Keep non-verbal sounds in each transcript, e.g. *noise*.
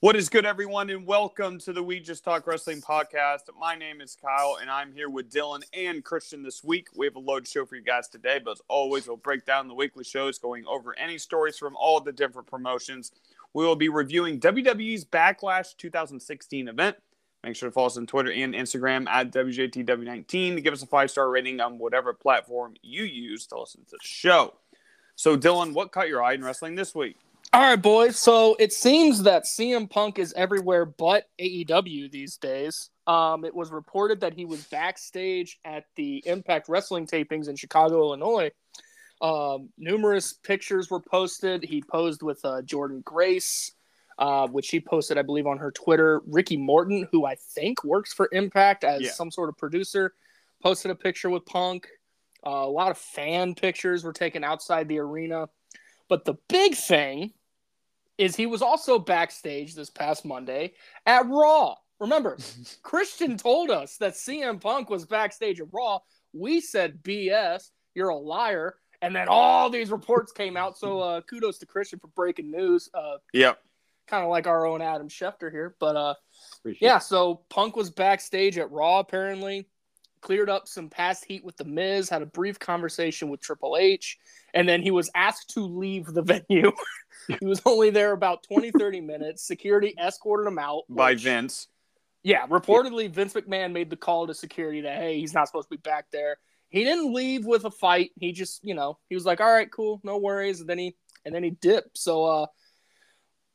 What is good, everyone, and welcome to the We Just Talk Wrestling podcast. My name is Kyle, and I'm here with Dylan and Christian this week. We have a load show for you guys today, but as always, we'll break down the weekly shows, going over any stories from all the different promotions. We will be reviewing WWE's Backlash 2016 event. Make sure to follow us on Twitter and Instagram at WJTW19 to give us a five star rating on whatever platform you use to listen to the show. So, Dylan, what caught your eye in wrestling this week? All right, boys. So it seems that CM Punk is everywhere but AEW these days. Um, it was reported that he was backstage at the Impact Wrestling tapings in Chicago, Illinois. Um, numerous pictures were posted. He posed with uh, Jordynne Grace, uh, which she posted, I believe, on her Twitter. Ricky Morton, who I think works for Impact as Yeah. some sort of producer, posted a picture with Punk. Uh, a lot of fan pictures were taken outside the arena. But the big thing is he was also backstage this past Monday at Raw. Remember, *laughs* Christian told us that CM Punk was backstage at Raw. We said BS, you're a liar. And then all these reports came out. So uh, kudos to Christian for breaking news. Uh, Yep. kind of like our own Adam Schefter here. But uh, Appreciate yeah, so Punk was backstage at Raw apparently, cleared up some past heat with The Miz, had a brief conversation with Triple H, and then he was asked to leave the *laughs* venue. He was only there about 20, 30 minutes. Security escorted him out. By which- Vince. Yeah, reportedly Vince McMahon made the call to security that, hey, he's not supposed to be back there. He didn't leave with a fight. He just, you know, he was like, all right, cool, no worries. And then he and then he dipped. So uh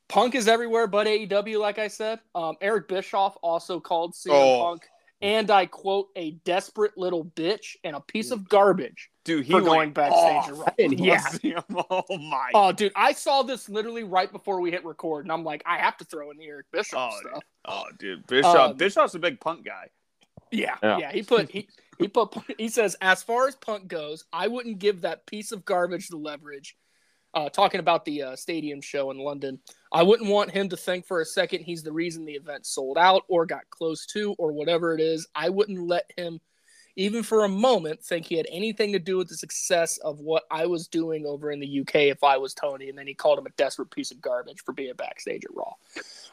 Punk is everywhere but AEW, like I said. Um, Eric Bischoff also called CM Oh. Punk, and I quote, a desperate little bitch and a piece of garbage. Dude, he For went going backstage off at Raw. I didn't hear Yeah. him. *laughs* Oh, my. Oh, dude, I saw this literally right before we hit record, and I'm like, I have to throw in the Eric Bischoff Oh, stuff. Oh, dude. Bischoff. Um, Bischoff's a big punk guy. Yeah, yeah. Yeah. He put he he put *laughs* he says as far as Punk goes, I wouldn't give that piece of garbage the leverage. Uh, talking about the uh, stadium show in London, I wouldn't want him to think for a second he's the reason the event sold out or got close to or whatever it is. I wouldn't let him, even for a moment, think he had anything to do with the success of what I was doing over in the UK if I was Tony. And then he called him a desperate piece of garbage for being backstage at Raw,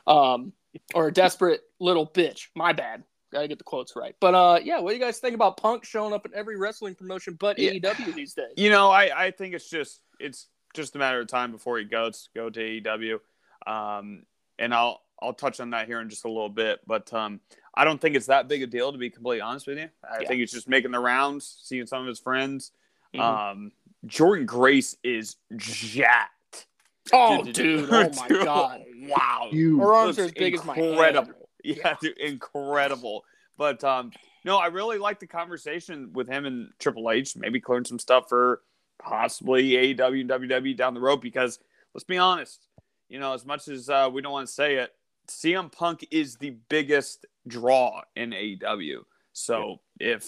um, or a desperate little bitch. My bad. Gotta get the quotes right. But uh yeah, what do you guys think about Punk showing up in every wrestling promotion but Yeah. AEW these days? You know, I, I think it's just it's just a matter of time before he goes go to AEW, um, and I'll I'll touch on that here in just a little bit. But um, I don't think it's that big a deal to be completely honest with you. I Yeah. think he's just making the rounds, seeing some of his friends. Mhm. Um, Jordynne Grace is jacked. oh dude, oh my *laughs* Dude, god. Wow, You- Her arms are as big as my incredible. head. Yeah, Yeah. dude, incredible. But um, no, I really like the conversation with him and Triple H. Maybe clearing some stuff for possibly AEW and WWE down the road. Because let's be honest, you know, as much as uh, we don't want to say it, CM Punk is the biggest draw in AEW. So if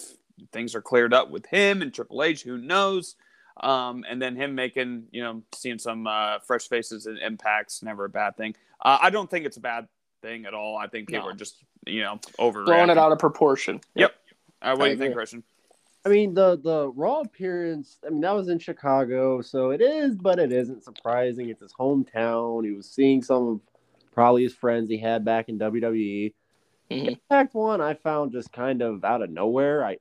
things are cleared up with him and Triple H, who knows? Um, and then him making, you know, seeing some uh, fresh faces and impacts, never a bad thing. Uh, I don't think it's a bad thing at all. I think people No. are just, you know, over Blowing it out of proportion. Yep. Uh, what I do you think, agree. Christian? I mean the the Raw appearance. I mean that was in Chicago, so it is, but it isn't surprising. It's his hometown. He was seeing some of probably his friends he had back in WWE. Mhm. Impact one, I found just kind of out of nowhere. I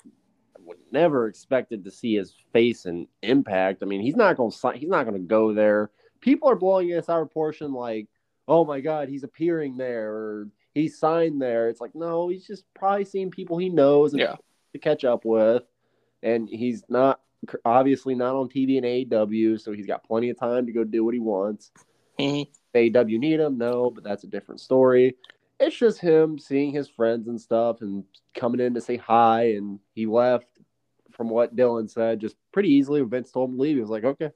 would never expected to see his face in Impact. I mean, he's not going to he's not going to go there. People are blowing this out of proportion, like, oh my god, he's appearing there or he's signed there. It's like no, he's just probably seeing people he knows and Yeah. to catch up with, and he's not obviously not on TV in AEW, so he's got plenty of time to go do what he wants. Mhm. AEW need him, no, but that's a different story. It's just him seeing his friends and stuff and coming in to say hi, and he left. From what Dylan said, just pretty easily. When Vince told him to leave, he was like, "Okay."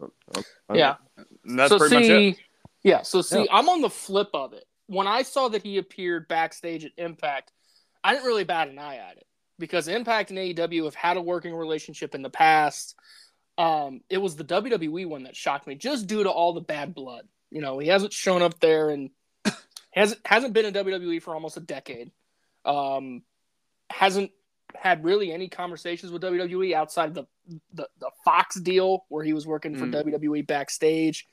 Oh, oh. Yeah. And that's so pretty much see, it. yeah. So see, Yeah. I'm on the flip of it. When I saw that he appeared backstage at Impact, I didn't really bat an eye at it because Impact and AEW have had a working relationship in the past. Um, it was the WWE one that shocked me, just due to all the bad blood. You know, he hasn't shown up there and hasn't hasn't been in WWE for almost a decade. Um, hasn't had really any conversations with WWE outside of the the, the Fox deal where he was working for Mm. WWE backstage,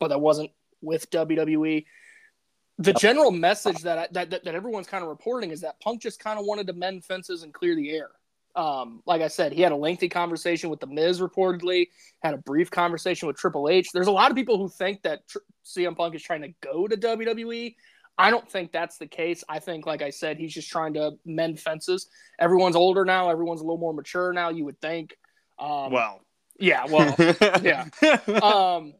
but that wasn't with WWE. the general message that, I, that that that everyone's kind of reporting is that Punk just kind of wanted to mend fences and clear the air. Um, like I said, he had a lengthy conversation with the Miz reportedly, had a brief conversation with Triple H. There's a lot of people who think that Tr- CM Punk is trying to go to WWE. I don't think that's the case. I think, like I said, he's just trying to mend fences. Everyone's older now. Everyone's a little more mature now. You would think. Um, well, yeah, well, *laughs* yeah. Um,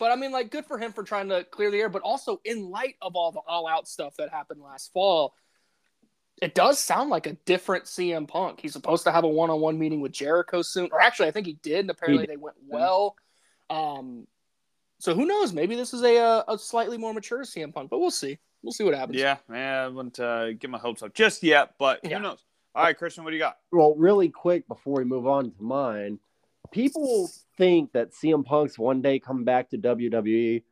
but I mean, like, good for him for trying to clear the air. But also, in light of all the all-out stuff that happened last fall, it does sound like a different CM Punk. He's supposed to have a one-on-one meeting with Jericho soon, or actually, I think he did, and apparently they went well. Um, so who knows? Maybe this is a uh, a slightly more mature CM Punk, but we'll see. We'll see what happens. yeah, man, I wouldn't uh, get my hopes up just yet, but Yeah. who knows? All right, Christian, what do you got? Well, really quick before we move on to mine, people think that CM Punk's one day come back to WWE,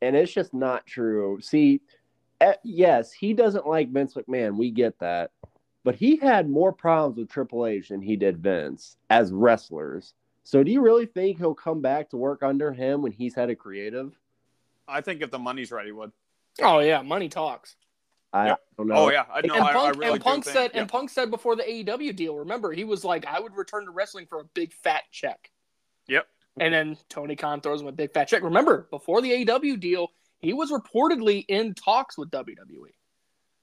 and it's just not true. See, yes, he doesn't like Vince McMahon. We get that. But he had more problems with Triple H than he did Vince as wrestlers. So do you really think he'll come back to work under him when he's had a creative? I think if the money's ready, would. Oh yeah, money talks. I Yeah. don't know. Oh yeah, I know. and I, Punk, I really and Punk said think, yeah. and Punk said before the AEW deal, remember, he was like, I would return to wrestling for a big fat check. Yep. And then Tony Khan throws him a big fat check. Remember, before the AEW deal, he was reportedly in talks with WWE.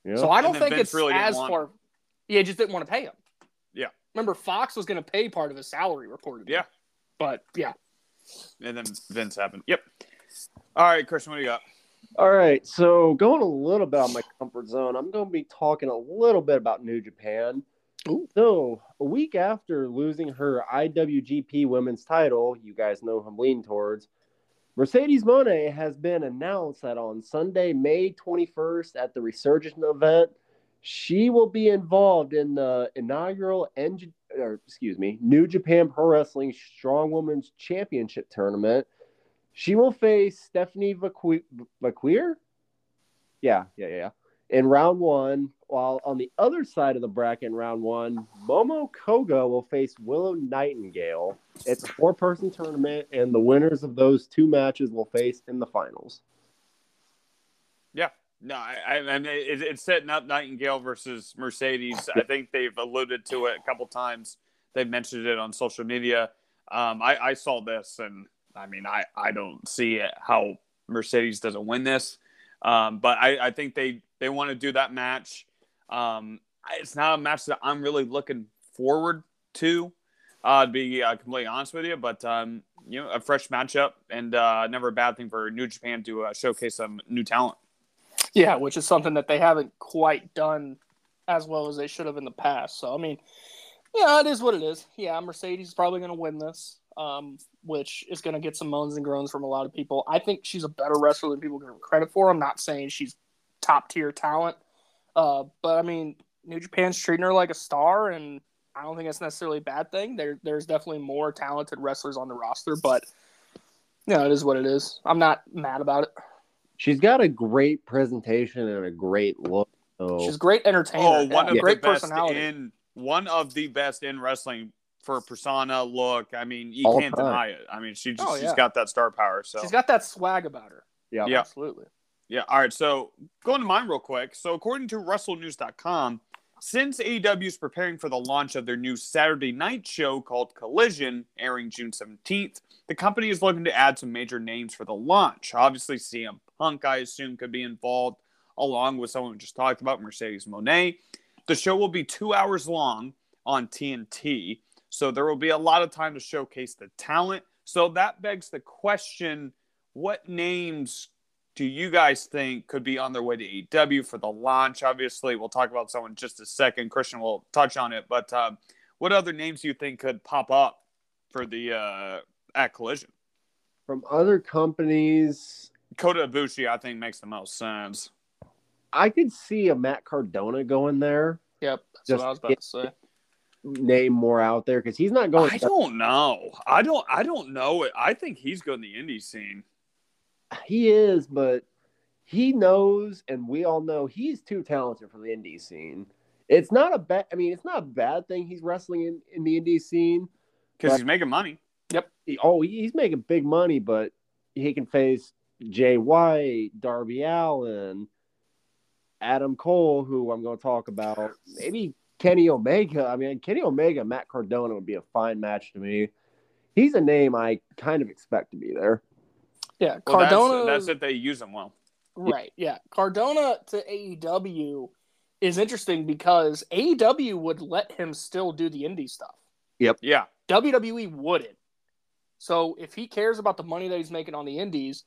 Yeah. So I don't think Vince it's really didn't as want far. Yeah, just didn't want to pay him. Yeah. Remember, Fox was going to pay part of his salary reportedly. Yeah. But yeah, and then Vince happened. Yep. All right, Christian, what do you got? All right, so going a little bit on my comfort zone, I'm going to be talking a little bit about New Japan. Ooh. So, a week after losing her IWGP Women's title, you guys know who I'm leaning towards. Mercedes Moné has been announced that on Sunday, May 21st, at the Resurgent event, she will be involved in the inaugural, N- or excuse me, New Japan Pro Wrestling Strong Women's Championship tournament. She will face Stephanie Vaque- Vaquer. Yeah, yeah, yeah. In round one, while on the other side of the bracket in round one, Momo Kohgo will face Willow Nightingale. It's a four person tournament, and the winners of those two matches will face in the finals. Yeah. No, I, I mean, it, it's setting up Nightingale versus Mercedes. I think they've alluded to it a couple times. They've mentioned it on social media. Um, I, I saw this, and I mean, I, I don't see it, how Mercedes doesn't win this. Um, but I, I think they, they want to do that match. Um, it's not a match that I'm really looking forward to, uh, to be uh, completely honest with you. But um, you know, a fresh matchup, and uh, never a bad thing for New Japan to uh, showcase some new talent. yeah, which is something that they haven't quite done as well as they should have in the past. So I mean, yeah, it is what it is. Yeah, Mercedes is probably going to win this, um, which is going to get some moans and groans from a lot of people. I think she's a better wrestler than people give her credit for. I'm not saying she's top tier talent, uh, but I mean, New Japan's treating her like a star, and I don't think that's necessarily a bad thing. There, there's definitely more talented wrestlers on the roster, but yeah, it is what it is. I'm not mad about it. She's got a great presentation and a great look. So She's a great entertainer. Oh, yeah, of great the best personality. in one of the best in wrestling for persona look. I mean, you All can't time. deny it. I mean, she just Oh, she's yeah. got that star power. So She's got that swag about her. yeah. Yeah. Absolutely. Yeah. All right. So going to mine real quick. So according to WrestleNews.com, since AEW is preparing for the launch of their new Saturday night show called Collision, airing June 17th, the company is looking to add some major names for the launch. Obviously, CM Punk, I assume, could be involved, along with someone we just talked about, Mercedes Moné. The show will be two hours long on TNT, so there will be a lot of time to showcase the talent. So that begs the question what names do you guys think could be on their way to AEW for the launch? Obviously, we'll talk about someone in just a second. Christian will touch on it, but um, what other names do you think could pop up for the uh, at Collision? From other companies, Kota Ibushi, I think, makes the most sense. I could see a Matt Cardona going there. Yep. That's Just what I was about to say. Name more out there because he's not going. I don't know. I don't. I don't know it. I think he's going in the indie scene. He is, but he knows, and we all know he's too talented for the indie scene. It's not a bad. I mean, it's not a bad thing he's wrestling in, in the indie scene. because he's making money. He- oh, he- he's making big money, but he can face Jay White, Darby Allin, Adam Cole, who I'm going to talk about, maybe Kenny Omega. I mean, Kenny Omega, Matt Cardona would be a fine match to me. He's a name I kind of expect to be there. Yeah, Well, Cardona. That's, that's if they use them well. Right. Yeah. Cardona to AEW is interesting because AEW would let him still do the indie stuff. Yep. Yeah. WWE wouldn't. So if he cares about the money that he's making on the indies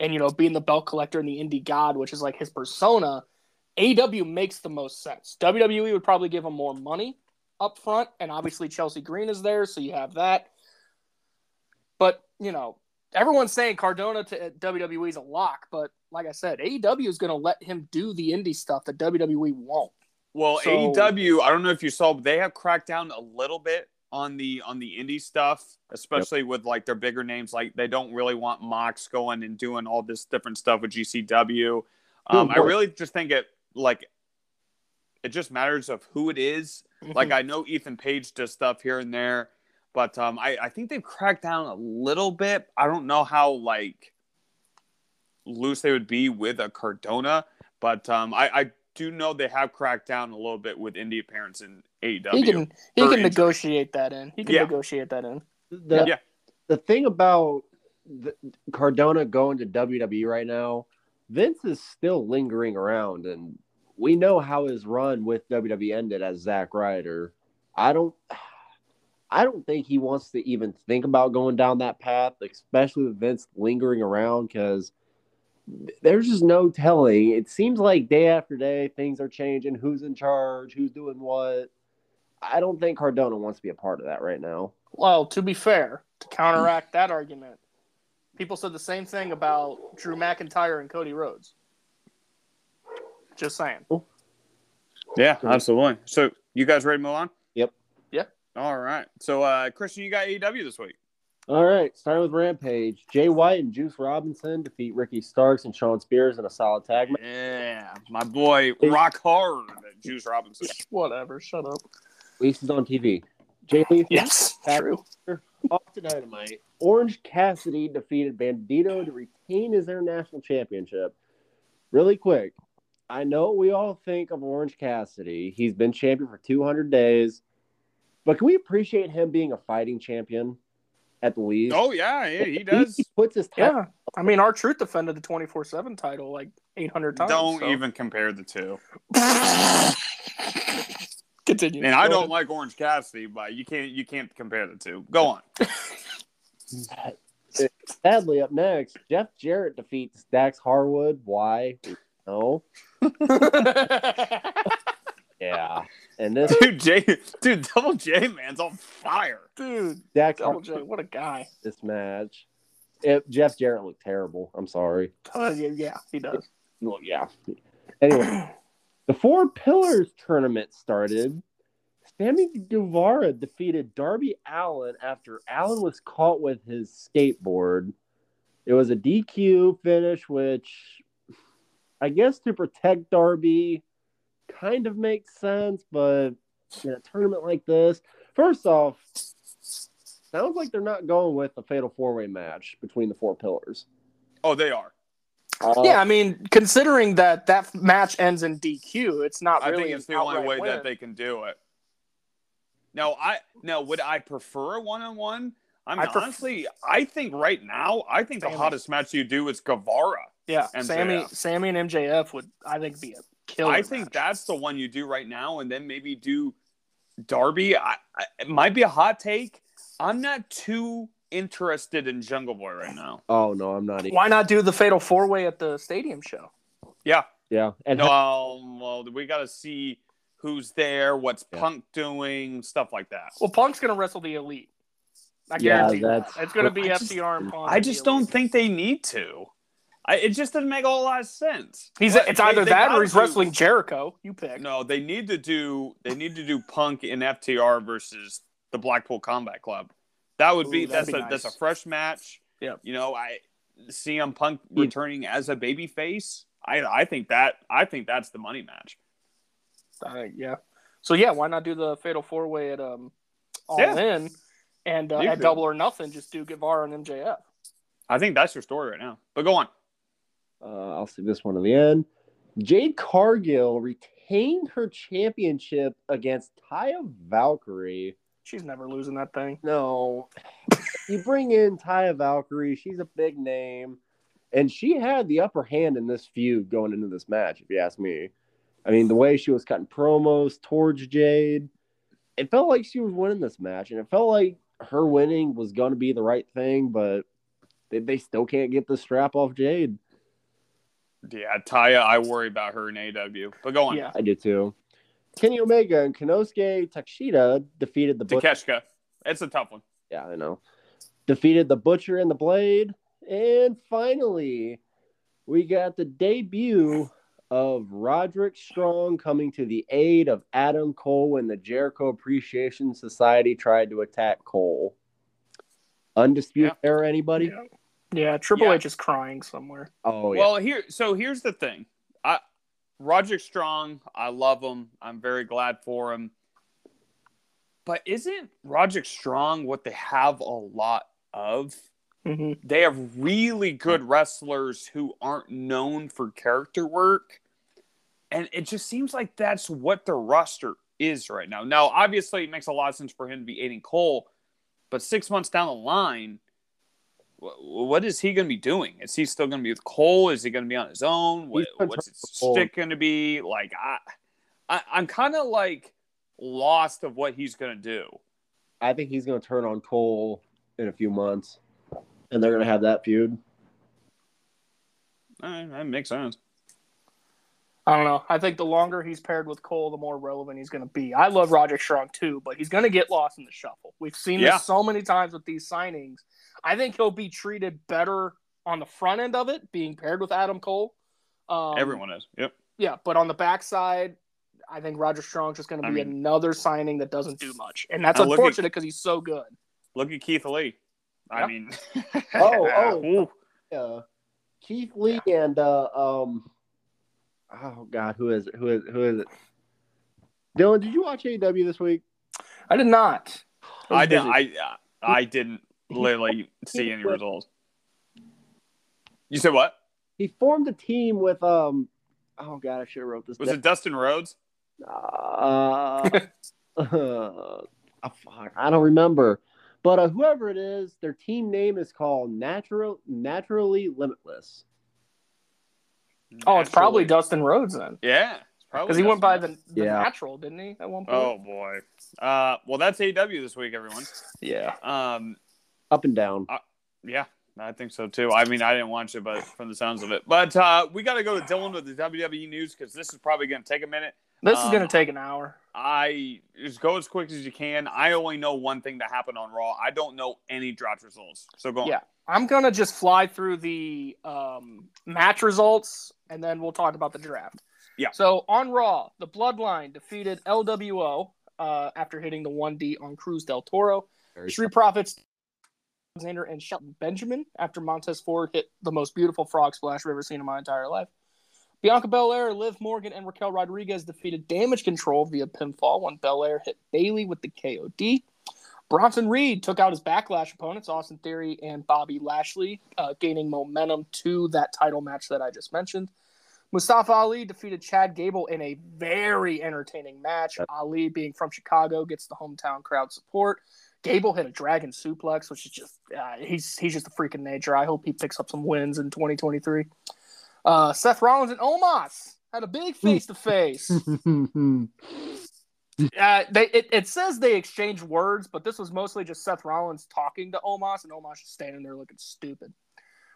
and you know being the belt collector and the indie god, which is like his persona, AEW makes the most sense. WWE would probably give him more money up front, and obviously Chelsea Green is there, so you have that. But you know, everyone's saying Cardona to WWE is a lock, but like I said, AEW is going to let him do the indie stuff that WWE won't. Well, So- AEW, I don't know if you saw, but they have cracked down a little bit on the on the indie stuff, especially with like their bigger names. Like they don't really want Mox going and doing all this different stuff with GCW. Um, I really just think it like it just matters of who it is. Like I know Ethan Page does stuff here and there, but um, I I think they've cracked down a little bit. I don't know how like loose they would be with a Cardona, but um, I I do know they have cracked down a little bit with indie appearance in AEW. he can he can injury. negotiate that in. He can Yeah. negotiate that in. The, Yeah. the thing about the, Cardona going to WWE right now, Vince is still lingering around, and we know how his run with WWE ended as Zack Ryder. I don't, I don't think he wants to even think about going down that path, especially with Vince lingering around, because there's just no telling. It seems like day after day things are changing. Who's in charge? Who's doing what? I don't think Cardona wants to be a part of that right now. Well, to be fair, to counteract that argument, people said the same thing about Drew McIntyre and Cody Rhodes. Just saying. Yeah, absolutely. So you guys ready to move on? Yep. Yeah. All right. So uh Christian, you got AEW this week. All right, starting with Rampage. Jay White and Juice Robinson defeat Ricky Starks and Shawn Spears in a solid tag match. Yeah, my boy Rock Hard, Juice Robinson. *laughs* Whatever. Shut up. Least is on TV. Jay Lee Yes. True. off to Dynamite. Orange Cassidy defeated Bandito to retain his international championship. Really quick, I know we all think of Orange Cassidy. He's been champion for 200 days, but can we appreciate him being a fighting champion at the least? Oh yeah, yeah, he does. He puts his time. Yeah. I mean, R-Truth defended the 24 7 title like 800 times. Don't so- even compare the two. *laughs* Continue. And I Go don't like Orange Cassidy, but you can't you can't compare the two. Go on. *laughs* Sadly, up next, Jeff Jarrett defeats Dax Harwood. Why? No. *laughs* Yeah. And this Dude, J dude, Double J man's on fire. Dude, Dax Double J, what a guy. this match. It, Jeff Jarrett looked terrible. I'm sorry. Uh, yeah, yeah, he does. Well, yeah. Anyway, *clears throat* the Four Pillars tournament started. Sammy Guevara defeated Darby Allin after Allin was caught with his skateboard. It was a DQ finish, which I guess to protect Darby kind of makes sense, but in a tournament like this, first off, sounds like they're not going with a fatal four way match between the four pillars. Oh, they are. Uh, yeah, I mean, considering that that match ends in DQ, it's not Really I really think it's the only way win. that they can do it. Now, I now would I prefer a one on one? I mean, I pref- honestly, I think right now, I think the hottest match you do is Guevara. Yeah, MJF. Sammy, Sammy and MJF would, I think, be a killer. I think match. that's the one you do right now, and then maybe do Darby. I, I, it might be a hot take. I'm not too interested in Jungle Boy right now. Oh no, I'm not. Even. Why not do the fatal four way at the stadium show? Yeah, Yeah, and no, um, well, we got to see who's there, what's Yeah. Punk doing, stuff like that. Well, Punk's gonna wrestle the Elite. I Yeah, guarantee that. that's- It's gonna be I just- FTR and Punk. I just don't think they need to. I, it just doesn't make a whole lot of sense. he's. What- It's they- either they that gotta or he's do- wrestling Jericho. You pick. No, they need to do. They need to do Punk in FTR versus the Blackpool Combat Club. That would be Ooh, that's be a that's a fresh match. Yeah. You know, I CM Punk Yeah. returning as a baby face. I I think that I think that's the money match. Uh, yeah. So yeah, why not do the fatal four way at um All Yeah. In, and uh, at. Double or Nothing, just do Guevara and MJF. I think that's your story right now. But go on. Uh, I'll see this one to the end. Jade Cargill retained her championship against Taya Valkyrie. She's never losing that thing. No, you bring in Taya Valkyrie. She's a big name, and she had the upper hand in this feud going into this match. If you ask me, I mean the way she was cutting promos towards Jade, it felt like she was winning this match, and it felt like her winning was going to be the right thing, but they, they still can't get the strap off Jade. Yeah, Taya, I worry about her in AW. But go on. Yeah. I do too. Kenny Omega and Konosuke Takeshita defeated the Butcher. Takeshka. It's a tough one. Yeah, I know. Defeated the Butcher and the Blade. And finally, we got the debut of Roderick Strong coming to the aid of Adam Cole when the Jericho Appreciation Society tried to attack Cole. Undisputed era, anybody? Yeah. Yeah, Triple Yeah. H is crying somewhere. Oh, yeah. Well, here so here's the thing. I Roger Strong, I love him. I'm very glad for him. But isn't Roger Strong what they have a lot of? hmm They have really good wrestlers who aren't known for character work. And it just seems like that's what the roster is right now. Now, obviously, it makes a lot of sense for him to be aiding Cole, but six months down the line, wh- what is he going to be doing? Is he still going to be with Cole? Is he going to be on his own? What, what's turn his stick going to be? Like, I, I I'm kind of like lost of what he's going to do. I think he's going to turn on Cole in a few months, and they're going to have that feud. Eh, that makes sense. I don't know. I think the longer he's paired with Cole, the more relevant he's going to be. I love Roger Strong too, but he's going to get lost in the shuffle. We've seen Yeah. this so many times with these signings. I think he'll be treated better on the front end of it, being paired with Adam Cole. Um, Everyone is. Yep. Yeah, but on the backside, I think Roger Strong's just going to I be mean- another signing that doesn't do much, and that's Now look at- unfortunate because he's so good. Look at Keith Lee. I Yeah. mean, *laughs* Oh, oh. *laughs* Ooh. Yeah. Keith Lee and uh um oh god, who is it? Who is who is it? Dylan, did you watch AEW this week? I did not. I I didn't. busy. I I didn't literally see any results. You said what? He formed a team with um oh god, I should have wrote this Was down. it Dustin Rhodes? *laughs* Uh, oh, fuck, I don't remember. But uh, whoever it is, their team name is called Natural Naturally Limitless. Oh, it's probably Dustin Rhodes then, Yeah, because he went by the, the Yeah. natural, didn't he? At one point. Oh boy. Uh, well, that's AW this week, everyone. yeah. Um, Up and down. yeah, I think so too. I mean, I didn't watch it, but from the sounds of it. But uh, we got to go to Dylan with the WWE news because this is probably going to take a minute. This is Um, going to take an hour. I just go as quick as you can. I only know one thing that happened on Raw. I don't know any draft results. So go on. Yeah. I'm going to just fly through the um, match results and then we'll talk about the draft. Yeah. So on Raw, the Bloodline defeated LWO uh, after hitting the 1D on Cruz del Toro. Very Street Profits, Alexander and Shelton Benjamin after Montez Ford hit the most beautiful frog splash I've ever seen in my entire life. Bianca Belair, Liv Morgan, and Raquel Rodriguez defeated Damage Control via pinfall when Belair hit Bayley with the KOD. Bronson Reed took out his backlash opponents, Austin Theory and Bobby Lashley, uh, gaining momentum to that title match that I just mentioned. Mustafa Ali defeated Chad Gable in a very entertaining match. Ali, being from Chicago, gets the hometown crowd support. Gable hit a dragon suplex, which is just uh, he's he's just a freak of nature. I hope he picks up some wins in 2023. Uh, Seth Rollins and Omos had a big face to face. Uh, they it, it says they exchanged words, but this was mostly just Seth Rollins talking to Omos, and Omos just standing there looking stupid.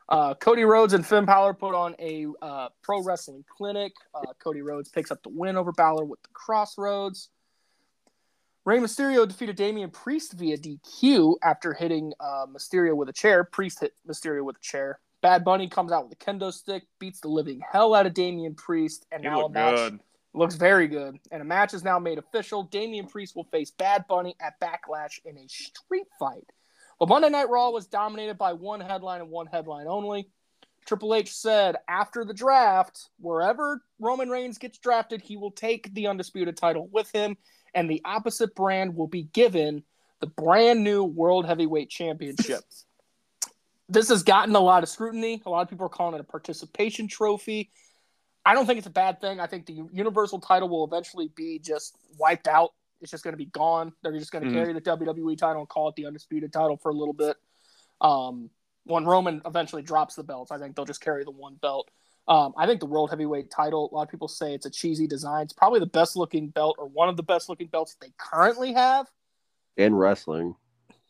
Uh, Cody Rhodes and Finn Balor put on a uh, pro wrestling clinic. Uh, Cody Rhodes picks up the win over Balor with the Crossroads. Rey Mysterio defeated Damian Priest via DQ after hitting uh, Mysterio with a chair. Priest hit Mysterio with a chair. Bad Bunny comes out with a kendo stick, beats the living hell out of Damian Priest, and now a match good. looks very good. And a match is now made official. Damian Priest will face Bad Bunny at Backlash in a street fight. But Monday Night Raw was dominated by one headline and one headline only. Triple H said after the draft, wherever Roman Reigns gets drafted, he will take the undisputed title with him, and the opposite brand will be given the brand new World Heavyweight Championship. *laughs* this has gotten a lot of scrutiny. A lot of people are calling it a participation trophy. I don't think it's a bad thing. I think the Universal title will eventually be just wiped out. It's just going to be gone. They're just going to Mhm. carry the WWE title and call it the undisputed title for a little bit. Um, when Roman eventually drops the belts, I think they'll just carry the one belt. Um, I think the World Heavyweight title. A lot of people say it's a cheesy design. It's probably the best looking belt or one of the best looking belts they currently have. In wrestling.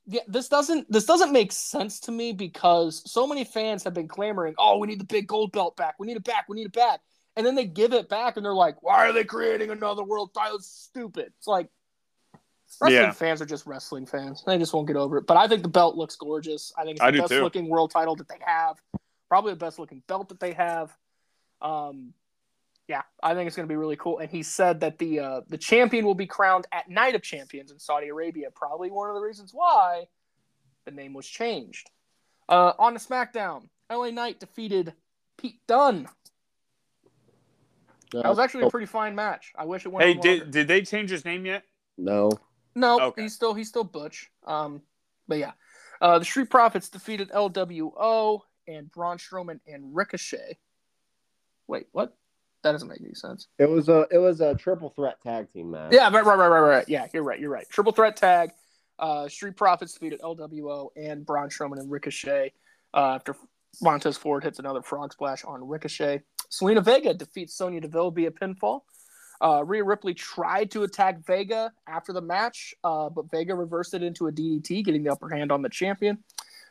Yeah, this doesn't this doesn't make sense to me because so many fans have been clamoring, "Oh, we need the big gold belt back. We need it back. We need it back." And then they give it back and they're like, "Why are they creating another world title? It's stupid." It's like wrestling Yeah. fans are just wrestling fans. They just won't get over it. But I think the belt looks gorgeous. I think it's the do best too. looking world title that they have. Probably the best looking belt that they have. Um yeah, I think it's going to be really cool. And he said that the uh, the champion will be crowned at Night of Champions in Saudi Arabia. Probably one of the reasons why the name was changed. Uh, on the SmackDown, LA Knight defeated Pete Dunne. That was actually a pretty fine match. I wish it went. Hey, on longer. did did they change his name yet? no. No, Okay. he's still he's still Butch. Um, but yeah, uh, the Street Profits defeated LWO and Braun Strowman and Ricochet. Wait, what? That doesn't make any sense. It was a it was a triple threat tag team match. Yeah, right, right, right, right, right. Yeah, you're right. You're right. Triple threat tag. Uh, Street Profits defeated LWO and Braun Strowman and Ricochet uh, after Montez Ford hits another frog splash on Ricochet. Zelina Vega defeats Sonya Deville via pinfall. Uh, Rhea Ripley tried to attack Vega after the match, uh, but Vega reversed it into a DDT, getting the upper hand on the champion.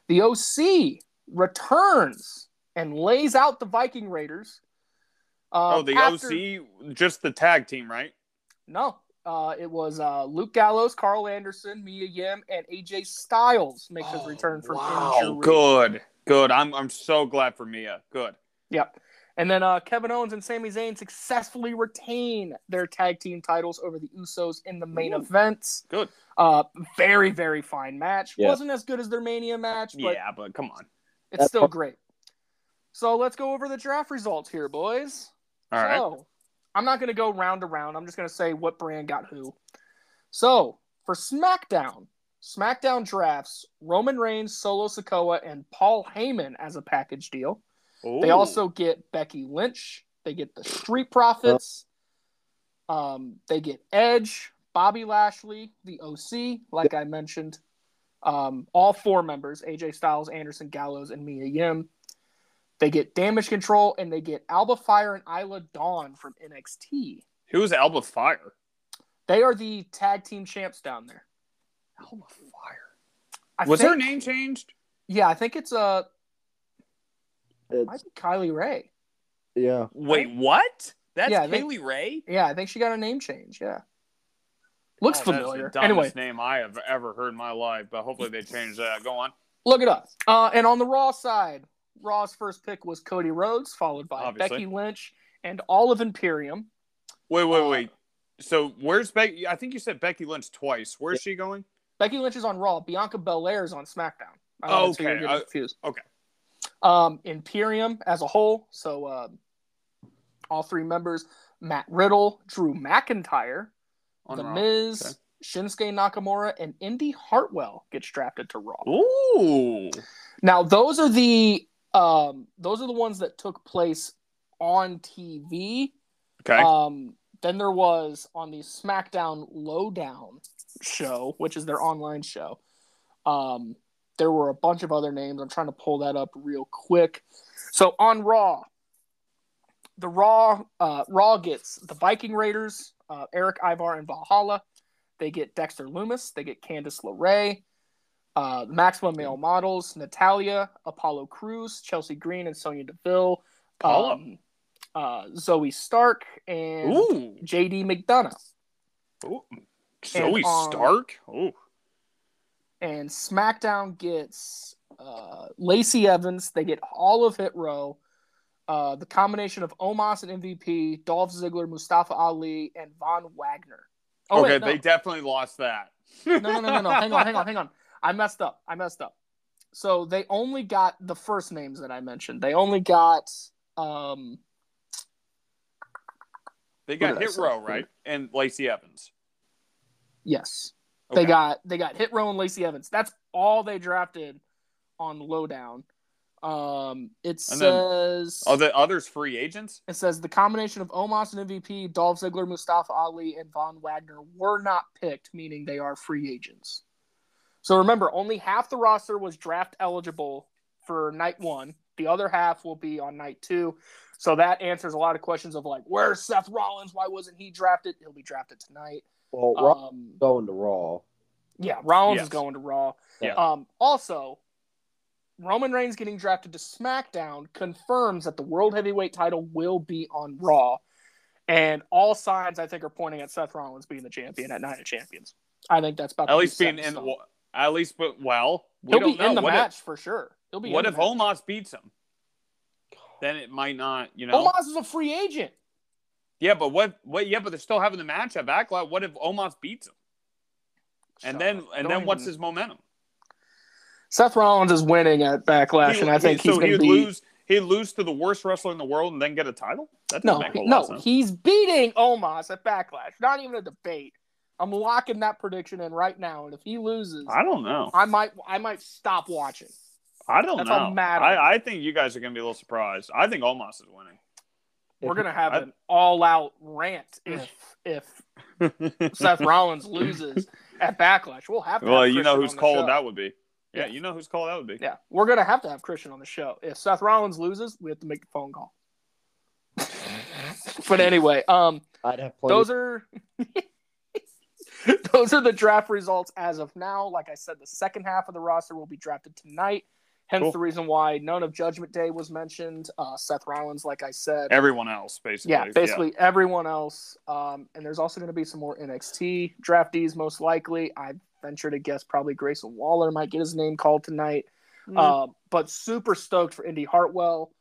The OC returns and lays out the Viking Raiders. Oh, Um, the after- OC, just the tag team, right? no, uh, it was uh, Luke Gallows, Karl Anderson, Mia Yim, and AJ Styles makes his return from wow, injury. good, good. I'm I'm so glad for Mia. Good. Yep. And then uh, Kevin Owens and Sami Zayn successfully retain their tag team titles over the Usos in the main Ooh. event. Good. Uh, very, very fine match. Yeah. Wasn't as good as their Mania match, but yeah, but come on. it's still great. So let's go over the draft results here, boys. All right. So, I'm not going to go round to round. I'm just going to say what brand got who. So, for SmackDown, SmackDown drafts Roman Reigns, Solo Sikoa, and Paul Heyman as a package deal. They also get Becky Lynch. They get the Street Profits. Um, they get Edge, Bobby Lashley, the OC, like I mentioned. Um, all four members AJ Styles, Anderson Gallows, and Mia Yim. They get Damage Control and they get Alba Fyre and Isla Dawn from NXT. who's Alba Fyre? They are the tag team champs down there. Alba Fyre. I Was think, her name changed? Yeah, I think it's uh, It's- might be Kylie Ray. yeah. Wait, what? That's Yeah, they- Kay Lee Ray. Yeah, I think she got a name change. Yeah, looks Oh, that's familiar. the dumbest Anyway, name I have ever heard in my life, but hopefully they change that. Go on. Look it up. Uh, and on the Raw side, Raw's first pick was Cody Rhodes, followed by Obviously. Becky Lynch and all of Imperium. Wait, wait, Uh, wait. So where's Becky? I think you said Becky Lynch twice. Where's she going? Becky Lynch is on Raw. Bianca Belair is on SmackDown. I don't know if Okay, I- confused. okay. Um, Imperium as a whole, so um, all three members: Matt Riddle, Drew McIntyre, On The Raw. Miz, Okay. Shinsuke Nakamura, and Indi Hartwell gets drafted to Raw. Ooh. Now those are the um, those are the ones that took place on TV. Okay. Um, then there was on the SmackDown Lowdown show, which is their online show. Um, there were a bunch of other names. I'm trying to pull that up real quick. So on Raw, the Raw uh, Raw gets the Viking Raiders, uh, Erik Ivar and Valhalla. They get Dexter Lumis. They get Candice LeRae. Uh, Maximum Male Models, Natalya, Apollo Crews, Chelsea Green, and Sonya Deville. Um, uh, Zoey Stark and Ooh. JD McDonagh. Ooh. Zoey on- Stark. Ooh. And SmackDown gets uh, Lacey Evans. They get all of Hit Row. Uh, the combination of Omos and MVP, Dolph Ziggler, Mustafa Ali, and Von Wagner. Oh, okay, wait, no. they definitely lost that. no, no, no, no, no. Hang on, hang on, hang on. *laughs* I messed up. I messed up. So they only got the first names that I mentioned. They only got um They got Hit? Row, right? And Lacey Evans. yes. Okay. They got they got Hit Row and Lacey Evans. That's all they drafted on lowdown. Um, it And says Are the others free agents? it says the combination of Omos and MVP, Dolph Ziggler, Mustafa Ali, and Von Wagner were not picked, meaning they are free agents. So remember, only half the roster was draft eligible for night one. The other half will be on night two. So that answers a lot of questions of like, where's Seth Rollins? Why wasn't he drafted? He'll be drafted tonight. Well, Raw Um, going to Raw. yeah, Rollins Yes. is going to Raw. Yeah. Um, also, Roman Reigns getting drafted to SmackDown confirms that the World Heavyweight title will be on Raw. And all signs, I think, are pointing at Seth Rollins being the champion at Night of Champions. I think that's about to At be least set being in in, stone. At least, but well, we He'll don't be know. in the what match If, for sure. He'll be. what if the. Omos beats him? Then it might not, you know. Omos is a free agent? Yeah, but what? What? Yeah, but they're still having the match at Backlash. What if Omos beats him? And Shut then, up. and Don't then, what's his momentum? Seth Rollins is winning at Backlash, He- and I think he- he's so going to be. lose. He'd lose to the worst wrestler in the world and then get a title. That doesn't No, make a he- no, lot of sense. he's beating Omos at Backlash. Not even a debate. I'm locking that prediction in right now, and if he loses, I don't know. I might I might stop watching. I don't That's know. how mad I. I, I think you guys are going to be a little surprised. I think Omos is winning. We're gonna have I- an all-out rant if if *laughs* Seth Rollins loses at Backlash. We'll have to. well, have you know Christian whose call show. that would be. Yeah, Yeah. you know whose call that would be. Yeah, we're gonna have to have Christian on the show. If Seth Rollins loses, we have to make the phone call. *laughs* but anyway, um, I'd have plenty. those are *laughs* *laughs* those are the draft results as of now. Like I said, the second half of the roster will be drafted tonight. Hence Cool. the reason why none of Judgment Day was mentioned. Uh, Seth Rollins, like I said, Everyone else, basically. yeah, basically everyone else. Um, and there's also going to be some more NXT draftees, most likely. I venture to guess probably Grayson Waller might get his name called tonight. Mm. Uh, but super stoked for Indi Hartwell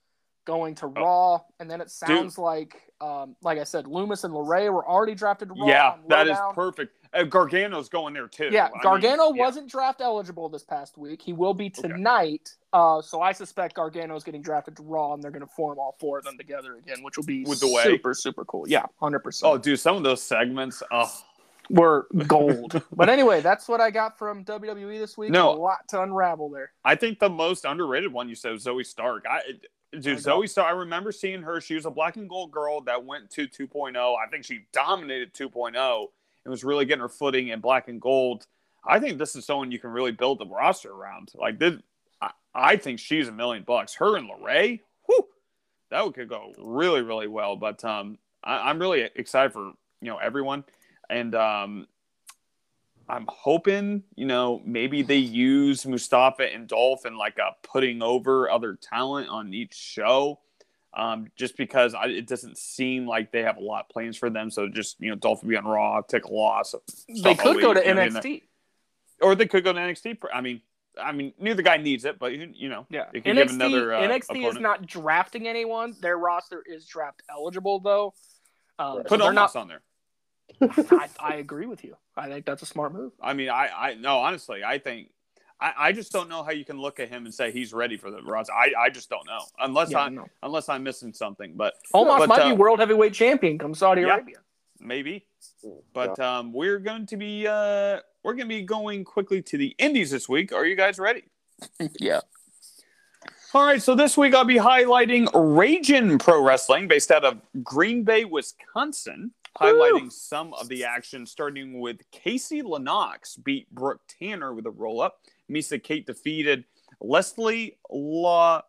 going to Oh. Raw. And then it sounds like, um, like I said, Lumis and LeRae were already drafted to Raw. yeah, that is perfect. Uh, Gargano's going there too. Yeah, I mean, Gargano yeah. wasn't draft eligible this past week. He will be Okay. tonight. Uh, so I suspect Gargano's getting drafted to Raw, and they're going to form all four of them together again, which will be With the way. super super cool. Yeah, hundred percent. Oh, dude, some of those segments. Oh, Were gold. *laughs* but anyway, that's what I got from WWE this week. No. a lot to unravel there. I think the most underrated one you said was Zoey Stark. I, dude. Zoey So I remember seeing her. She was a black and gold girl that went to 2.0. I think she dominated 2.0 and was really getting her footing in black and gold. I think this is someone you can really build the roster around. Like this, I, I think she's a million bucks. Her and LeRae, whew, that could go really, really well. But um, I, I'm really excited for you know everyone, and um, I'm hoping, you know, maybe they use Mustafa and Dolph and like a putting over other talent on each show. Um, just because I, it doesn't seem like they have a lot of plans for them. So just, you know, Dolph would be on Raw, take a loss. They could go to week, you know, NXT. or they could go to NXT. I mean, I mean, neither guy needs it, but you know, Yeah, They could give NXT, another, uh, NXT is not drafting anyone. Their roster is draft eligible though. Um, so put Omos not. on there. *laughs* I, I agree with you. I think that's a smart move. I mean, I, I no, honestly, I think I, I just don't know how you can look at him and say he's ready for the roster. I, I just don't know unless Yeah, I no. unless I'm missing something. But Omos but, might uh, be world heavyweight champion come Saudi Yeah. Arabia. maybe. But um, we're going to be uh, we're going to be going quickly to the Indies this week. Are you guys ready? *laughs* yeah. All right, so this week I'll be highlighting Raging Pro Wrestling based out of Green Bay, Wisconsin. Highlighting some of the action, starting with Casey Lennox beat Brooke Tanner with a roll up. Misa Kate defeated Leslie La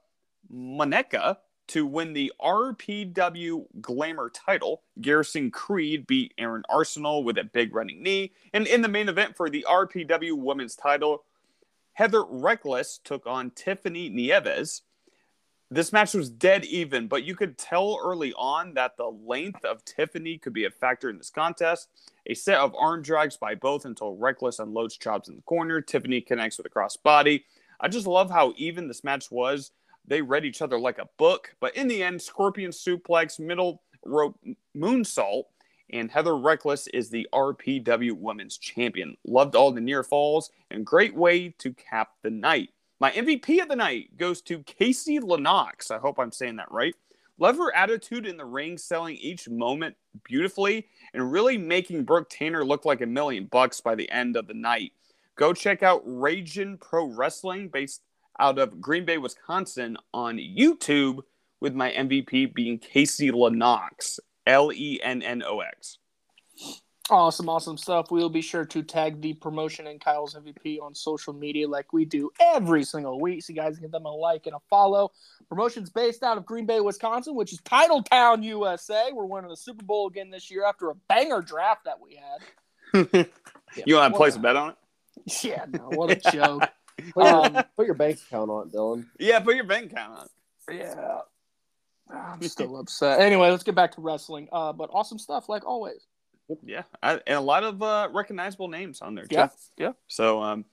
Moneca to win the RPW Glamour title. Garrison Creed beat Aaron Arsenal with a big running knee. And in the main event for the RPW Women's title, Heather Reckless took on Tiffany Nieves. This match was dead even, but you could tell early on that the length of Tiffany could be a factor in this contest. A set of arm drags by both until Reckless unloads chops in the corner. Tiffany connects with a crossbody. I just love how even this match was. They read each other like a book, but in the end, Scorpion suplex, middle rope moonsault, and Heather Reckless is the RPW Women's Champion. Loved all the near falls and great way to cap the night. My MVP of the night goes to Casey Lennox. I hope I'm saying that right. Love her attitude in the ring, selling each moment beautifully and really making Brooke Tanner look like a million bucks by the end of the night. Go check out Raging Pro Wrestling based out of Green Bay, Wisconsin on YouTube with my MVP being Casey Lennox, L E N N O X. Awesome, awesome stuff. We'll be sure to tag the promotion and Kyle's MVP on social media like we do every single week. So you guys give them a like and a follow. Promotion's based out of Green Bay, Wisconsin, which is Title Town, USA. We're winning the Super Bowl again this year after a banger draft that we had. *laughs* you want to place a- a bet on it? *laughs* Yeah, no, what a *laughs* joke. Put your, Um, put your bank account on it, Dylan. Yeah, put your bank account on it. Yeah. I'm still upset. Anyway, let's get back to wrestling. Uh, but awesome stuff, like always. Yeah, I, and a lot of uh, recognizable names on there too. Yeah, yeah. So, um,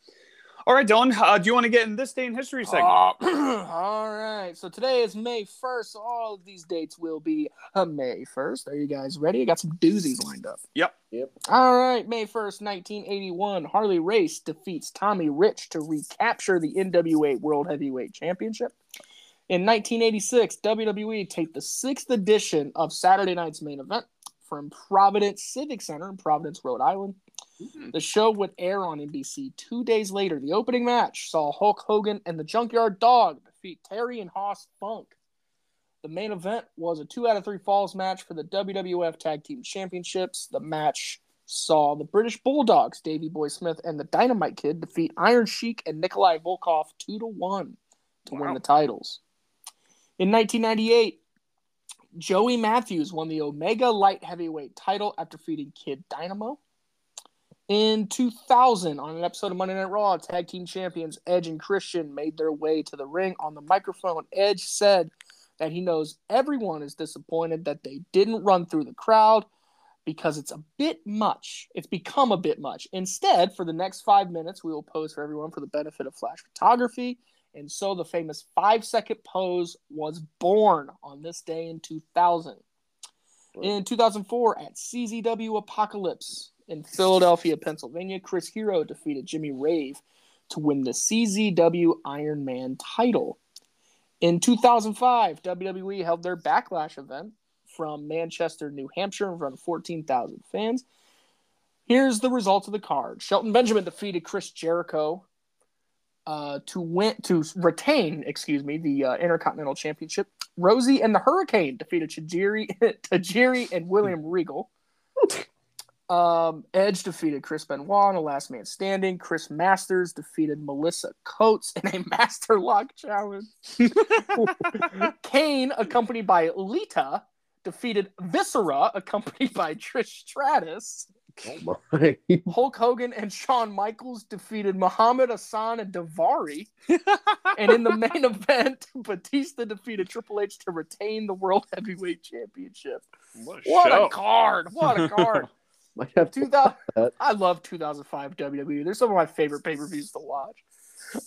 all right, Dylan, uh, do you want to get in this day in history segment? Uh, *clears throat* all right. So today is May 1st. So all of these dates will be uh, May 1st. Are you guys ready? I got some doozies lined up. Yep. Yep. All right. May 1st, 1981. Harley Race defeats Tommy Rich to recapture the NWA World Heavyweight Championship. In 1986, WWE taped the sixth edition of Saturday Night's main event from Providence Civic Center in Providence, Rhode Island. Hmm. The show would air on NBC two days later. The opening match saw Hulk Hogan and the Junkyard Dog defeat Terry and Hoss Funk. The main event was a two out of three falls match for the WWF Tag Team Championships. The match saw the British Bulldogs, Davey Boy Smith, and the Dynamite Kid defeat Iron Sheik and Nikolai Volkov two to one to win the titles. In 1998, Joey Matthews won the Omega Light Heavyweight title after defeating Kid Dynamo. In 2000, on an episode of Monday Night Raw, tag team champions Edge and Christian made their way to the ring. On the microphone, Edge said that he knows everyone is disappointed that they didn't run through the crowd because it's a bit much. It's become a bit much. Instead, for the next five minutes, we will pose for everyone for the benefit of flash photography. And so the famous five second pose was born on this day in 2000. In 2004, at CZW Apocalypse in Philadelphia, Pennsylvania, Chris Hero defeated Jimmy Rave to win the CZW Iron Man title. In 2005, WWE held their Backlash event from Manchester, New Hampshire, in front of 14,000 fans. Here's the results of the card: Shelton Benjamin defeated Chris Jericho uh, to win to retain, excuse me, the uh, Intercontinental Championship. Rosie and the Hurricane defeated Tajiri, *laughs* Tajiri and William Regal. Um, Edge defeated Chris Benoit in a last man standing. Chris Masters defeated Melissa Coates in a *laughs* Master Lock challenge. *laughs* Kane, accompanied by Lita, defeated Viscera, accompanied by Trish Stratus. Oh *laughs* my. Hulk Hogan and Shawn Michaels defeated Muhammad Hassan and Daivari. and in the *laughs* main event, *laughs* Batista defeated Triple H to retain the World Heavyweight Championship. What What a card! What a card! Might have 2000. I love 2005 WWE. They're some of my favorite pay per views to watch.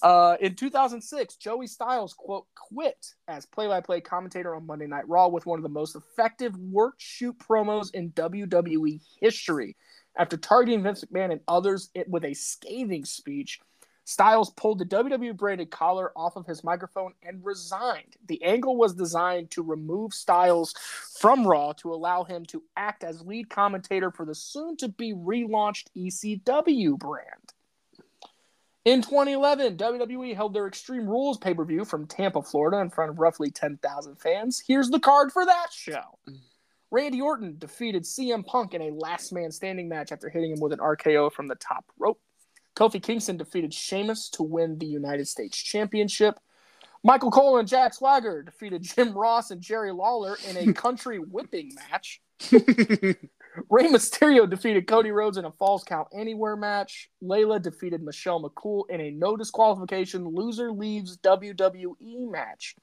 Uh, in 2006, Joey Styles quote quit as play-by-play commentator on Monday Night Raw with one of the most effective work shoot promos in WWE history. After targeting Vince McMahon and others it, with a scathing speech, Styles pulled the WWE branded collar off of his microphone and resigned. The angle was designed to remove Styles from Raw to allow him to act as lead commentator for the soon to be relaunched ECW brand. In 2011, WWE held their Extreme Rules pay per view from Tampa, Florida, in front of roughly 10,000 fans. Here's the card for that show. Randy Orton defeated CM Punk in a last man standing match after hitting him with an RKO from the top rope. Kofi Kingston defeated Sheamus to win the United States Championship. Michael Cole and Jack Swagger defeated Jim Ross and Jerry Lawler in a *laughs* country whipping match. *laughs* Rey Mysterio defeated Cody Rhodes in a Falls Count Anywhere match. Layla defeated Michelle McCool in a no disqualification loser leaves WWE match.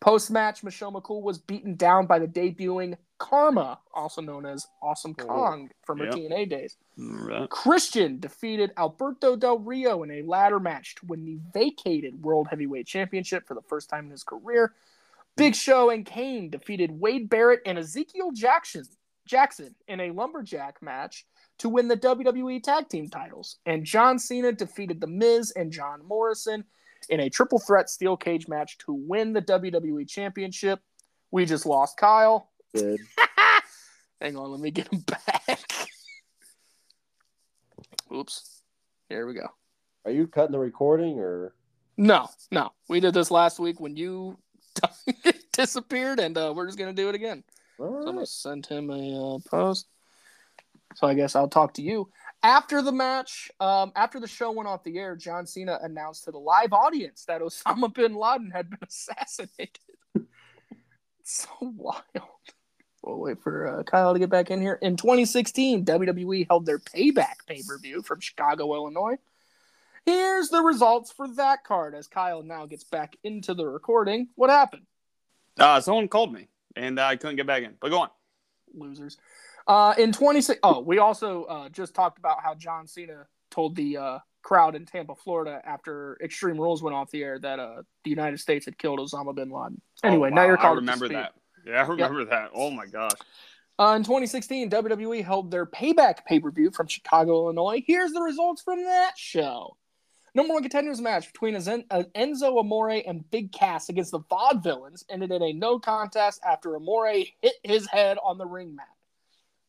Post match, Michelle McCool was beaten down by the debuting Karma, also known as Awesome oh, Kong from her Yep. TNA days. Right. Christian defeated Alberto Del Rio in a ladder match to win the vacated World Heavyweight Championship for the first time in his career. Big Show and Kane defeated Wade Barrett and Ezekiel Jackson Jackson in a lumberjack match to win the WWE Tag Team titles. And John Cena defeated The Miz and John Morrison in a triple threat steel cage match to win the WWE Championship. We just lost Kyle. Good. *laughs* Hang on, let me get him back. *laughs* Oops. Here we go. Are you cutting the recording or? No, no. We did this last week when you *laughs* disappeared, and uh, we're just gonna do it again. So I'm gonna send him a uh, post. So I guess I'll talk to you after the match. Um, after the show went off the air, John Cena announced to the live audience that Osama bin Laden had been *laughs* assassinated. so wild. We'll wait for uh, Kyle to get back in here. In 2016, WWE held their Payback pay per view from Chicago, Illinois. Here's the results for that card as Kyle now gets back into the recording. What happened? Uh, someone called me and I couldn't get back in. But go on. Losers. Uh, in 26, oh, we also uh, just talked about how John Cena told the uh, crowd in Tampa, Florida, after Extreme Rules went off the air, that uh, the United States had killed Osama bin Laden. Anyway, Oh, now you're called. I remember that. Yeah, I remember that. Oh my gosh. Uh, in 2016, WWE held their Payback pay per view from Chicago, Illinois. Here's the results from that show. Number one contenders match between uh, Enzo Amore and Big Cass against the Vaudevillains ended in a no contest after Amore hit his head on the ring mat.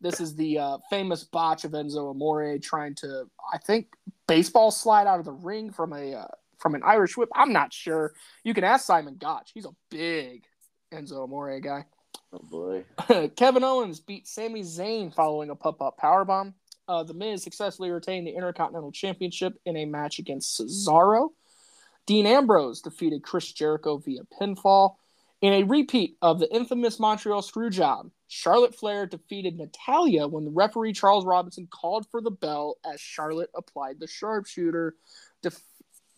This is the uh, famous botch of Enzo Amore trying to, I think, baseball slide out of the ring from a uh, from an Irish whip. I'm not sure. You can ask Simon Gotch. He's a big Enzo Amore guy. Oh boy. *laughs* Kevin Owens beat Sami Zayn following a pop up powerbomb. Uh, the Miz successfully retained the Intercontinental Championship in a match against Cesaro. Dean Ambrose defeated Chris Jericho via pinfall. In a repeat of the infamous Montreal Screwjob, Charlotte Flair defeated Natalya when the referee Charles Robinson called for the bell as Charlotte applied the sharpshooter, def-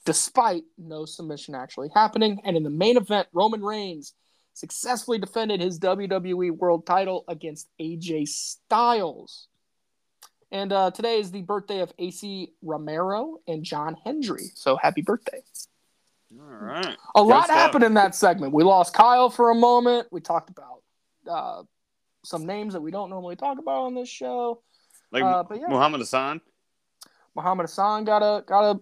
despite no submission actually happening. And in the main event, Roman Reigns successfully defended his WWE World title against AJ Styles. And uh, today is the birthday of AC Romero and John Hendry. So happy birthday. All right. A Good lot stuff. happened in that segment. We lost Kyle for a moment. We talked about uh, some names that we don't normally talk about on this show. Like Uh, but yeah. Muhammad Hassan. Muhammad Hassan got a got a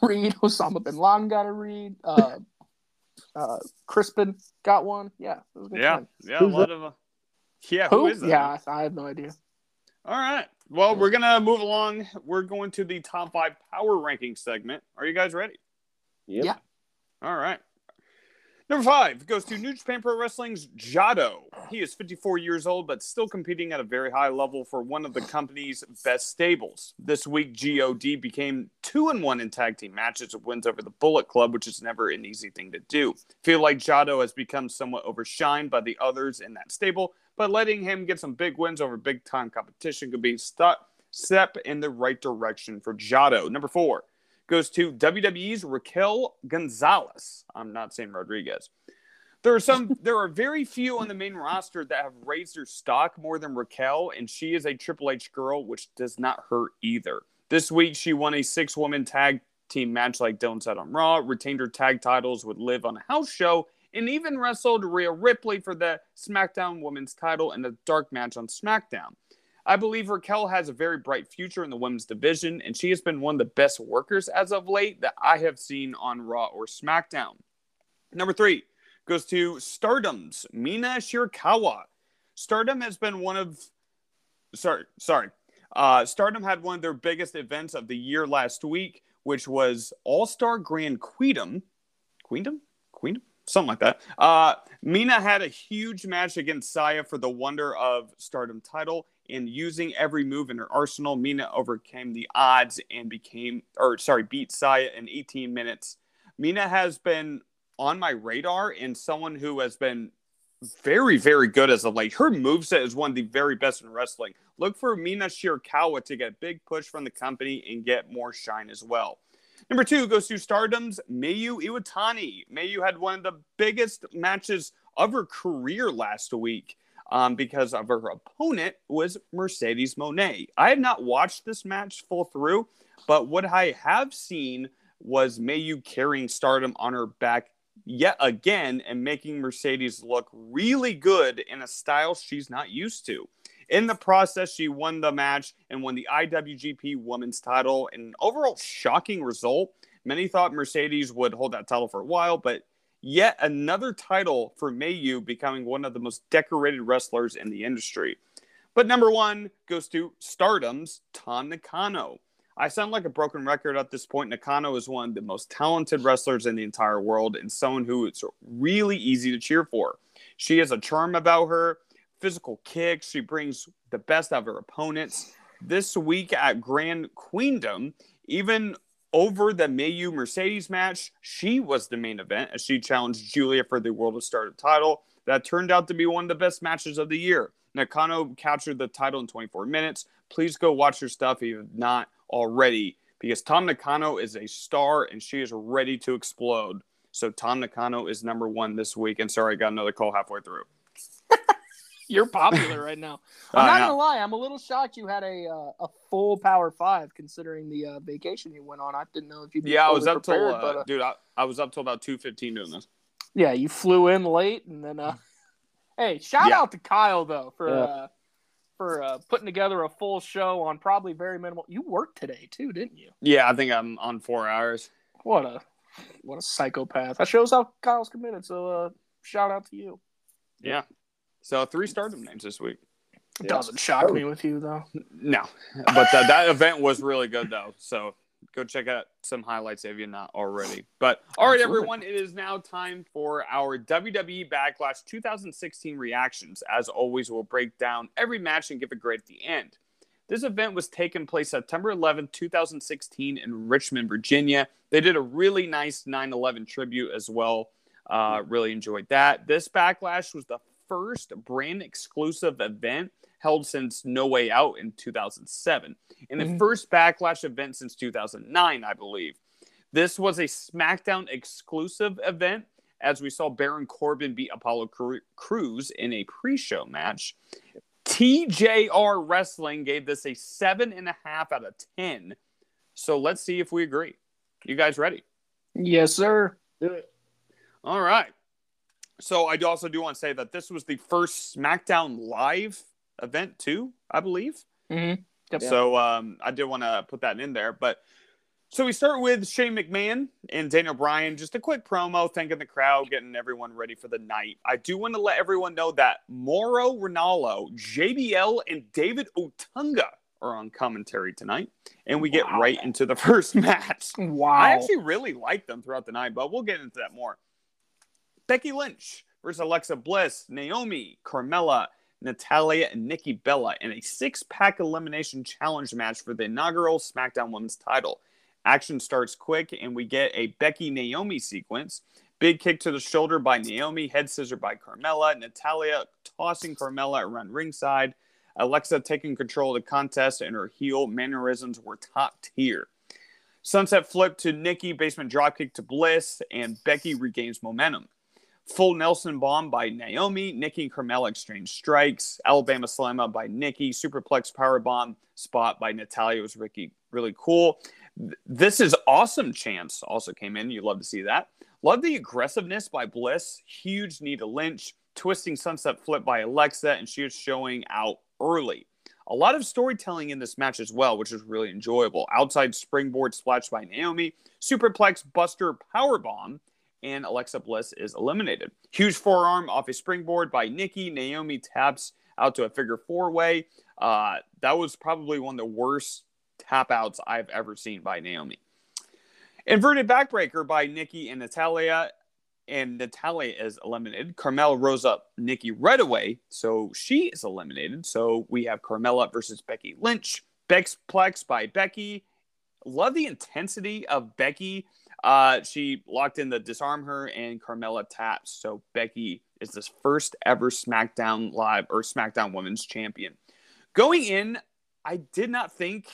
*laughs* read. Osama bin Laden got a read. Uh, *laughs* uh, Crispin got one. Yeah, it was a good Yeah. time. Yeah. Who's a lot of. Uh, yeah. Who? who is that? Yeah, I I have no idea. All right. Well, we're gonna move along. We're going to the top five power ranking segment. Are you guys ready? Yep. Yeah. All right. Number five goes to New Japan Pro Wrestling's Jado. He is 54 years old, but still competing at a very high level for one of the company's best stables. This week, God became two and one in tag team matches with wins over the Bullet Club, which is never an easy thing to do. Feel like Jado has become somewhat overshined by the others in that stable, but letting him get some big wins over big time competition could be a st- step in the right direction for Jado. Number four goes to WWE's Raquel Gonzalez. I'm not saying Rodriguez. There are some. *laughs* there are very few on the main roster that have raised their stock more than Raquel, and she is a Triple H girl, which does not hurt either. This week, she won a six-woman tag team match, like Dylan said on Raw, retained her tag titles with Liv on a house show, and even wrestled Rhea Ripley for the SmackDown Women's title in a dark match on SmackDown. I believe Raquel has a very bright future in the women's division, and she has been one of the best workers as of late that I have seen on Raw or SmackDown. Number three goes to Stardom's Mina Shirakawa. Stardom has been one of, sorry, sorry. Uh, Stardom had one of their biggest events of the year last week, which was All Star Grand Queendom. Queendom? Queendom? Something like that. Uh, Mina had a huge match against Saya for the Wonder of Stardom title. And using every move in her arsenal, Mina overcame the odds and became, or sorry, beat Saya in 18 minutes. Mina has been on my radar and someone who has been very, very good as of late. Her moveset is one of the very best in wrestling. Look for Mina Shirakawa to get a big push from the company and get more shine as well. Number two goes to Stardom's Mayu Iwatani. Mayu had one of the biggest matches of her career last week um, because of her opponent was Mercedes Moné. I have not watched this match full through, but what I have seen was Mayu carrying Stardom on her back yet again and making Mercedes look really good in a style she's not used to. In the process, she won the match and won the IWGP Women's title. An overall shocking result. Many thought Mercedes would hold that title for a while, but yet another title for Mayu becoming one of the most decorated wrestlers in the industry. But number one goes to Stardom's Tam Nakano. I sound like a broken record at this point. Nakano is one of the most talented wrestlers in the entire world and someone who it's really easy to cheer for. She has a charm about her, physical kicks. She brings the best out of her opponents. This week at Grand Queendom, even over the Mayu Mercedes match, she was the main event as she challenged Julia for the World of Stardom title. That turned out to be one of the best matches of the year. Nakano captured the title in 24 minutes. Please go watch her stuff if you've not already, because Tam Nakano is a star and she is ready to explode. So Tam Nakano is number one this week. And sorry, I got another call halfway through. *laughs* You're popular right now. *laughs* I'm not gonna lie. I'm a little shocked you had a uh, a full Power Five considering the uh, vacation you went on. I didn't know if you. Yeah, I was up till uh, but, uh, dude. I, I was up till about two fifteen doing this. Yeah, you flew in late and then. uh *laughs* Hey, shout yeah. out to Kyle though for yeah. uh, for uh, putting together a full show on probably very minimal. You worked today too, didn't you? Yeah, I think I'm on four hours. What a what a psychopath! That shows how Kyle's committed. So uh, shout out to you. Yeah. So three stardom names this week. It doesn't shock me with you though. No, but uh, that event was really good though. So go check out some highlights if you're not already. But all right, everyone, it is now time for our WWE Backlash 2016 reactions. As always, we'll break down every match and give a grade at the end. This event was taking place September 11, 2016, in Richmond, Virginia. They did a really nice 9 11 tribute as well. Uh, really enjoyed that. This backlash was the first brand exclusive event held since No Way Out in 2007, and the mm-hmm. first Backlash event since 2009, I believe. This was a SmackDown exclusive event, as we saw Baron Corbin beat Apollo Crews in a pre show match. TJR Wrestling gave this a seven and a half out of 10. So let's see if we agree. You guys ready? Yes, sir. Do it. All right. So I also do want to say that this was the first SmackDown Live event too, I believe. Mm-hmm. Yep. So um, I did want to put that in there, but so we start with Shane McMahon and Daniel Bryan. Just a quick promo, thanking the crowd, getting everyone ready for the night. I do want to let everyone know that Mauro Ranallo, JBL, and David Otunga are on commentary tonight, and we get right into the *laughs* first match. Wow! I actually really like them throughout the night, but we'll get into that more. Becky Lynch versus Alexa Bliss, Naomi, Carmella, Natalya, and Nikki Bella in a six pack elimination challenge match for the inaugural SmackDown Women's title. Action starts quick, and we get a Becky Naomi sequence. Big kick to the shoulder by Naomi, head scissor by Carmella, Natalya tossing Carmella around ringside, Alexa taking control of the contest, and her heel mannerisms were top tier. Sunset flip to Nikki, basement dropkick to Bliss, and Becky regains momentum. Full Nelson bomb by Naomi. Nikki and Carmella exchange strikes. Alabama Slammer by Nikki. Superplex power bomb spot by Natalya was Ricky. Really cool. This is awesome. Chance also came in. You love to see that. Love the aggressiveness by Bliss. Huge knee to Lynch. Twisting sunset flip by Alexa, and she is showing out early. A lot of storytelling in this match as well, which is really enjoyable. Outside springboard splash by Naomi. Superplex Buster power bomb and Alexa Bliss is eliminated. Huge forearm off a springboard by Nikki. Naomi taps out to a figure four way. Uh, that was probably one of the worst tap outs I've ever seen by Naomi. Inverted backbreaker by Nikki and Natalya. And Natalya is eliminated. Carmella rose up Nikki right away, so she is eliminated. So we have Carmella versus Becky Lynch. Bex Plex by Becky. Love the intensity of Becky uh, she locked in the Dis-arm-her and Carmella taps. So Becky is this first ever SmackDown Live or SmackDown Women's Champion. Going in, I did not think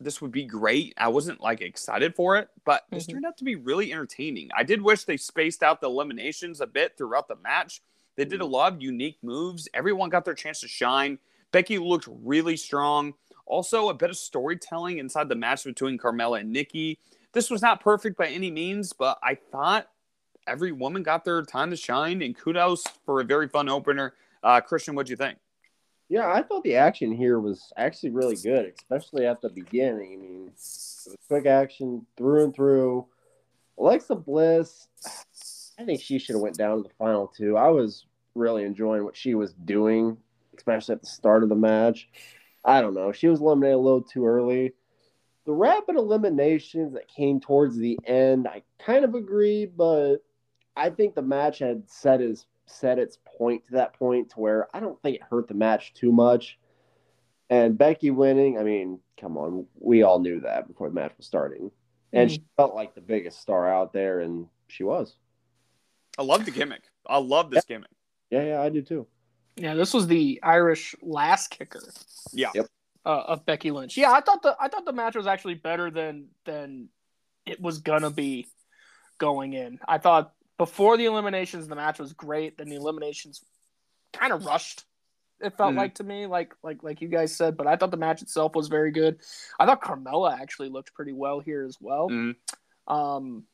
this would be great. I wasn't like excited for it, but this mm-hmm. turned out to be really entertaining. I did wish they spaced out the eliminations a bit throughout the match. They did a mm-hmm. lot of unique moves. Everyone got their chance to shine. Becky looked really strong. Also, a bit of storytelling inside the match between Carmella and Nikki. This was not perfect by any means, but I thought every woman got their time to shine, and kudos for a very fun opener. Uh, Christian, what'd you think? Yeah, I thought the action here was actually really good, especially at the beginning. I mean, quick action through and through. Alexa Bliss, I think she should have went down to the final two. I was really enjoying what she was doing, especially at the start of the match. I don't know. She was eliminated a little too early. The rapid eliminations that came towards the end, I kind of agree, but I think the match had set its set its point to that point to where I don't think it hurt the match too much. And Becky winning, I mean, come on, we all knew that before the match was starting. And Mhm. she felt like the biggest star out there, and she was. I love the gimmick. I love this gimmick. Yeah, yeah, I do too. Yeah, this was the Irish last kicker Yeah. Yep. Uh, of Becky Lynch. Yeah, I thought the I thought the match was actually better than than it was gonna be going in. I thought before the eliminations the match was great. Then the eliminations kind of rushed. It felt Mhm. like to me, like like like you guys said, but I thought the match itself was very good. I thought Carmella actually looked pretty well here as well. Mhm. Um,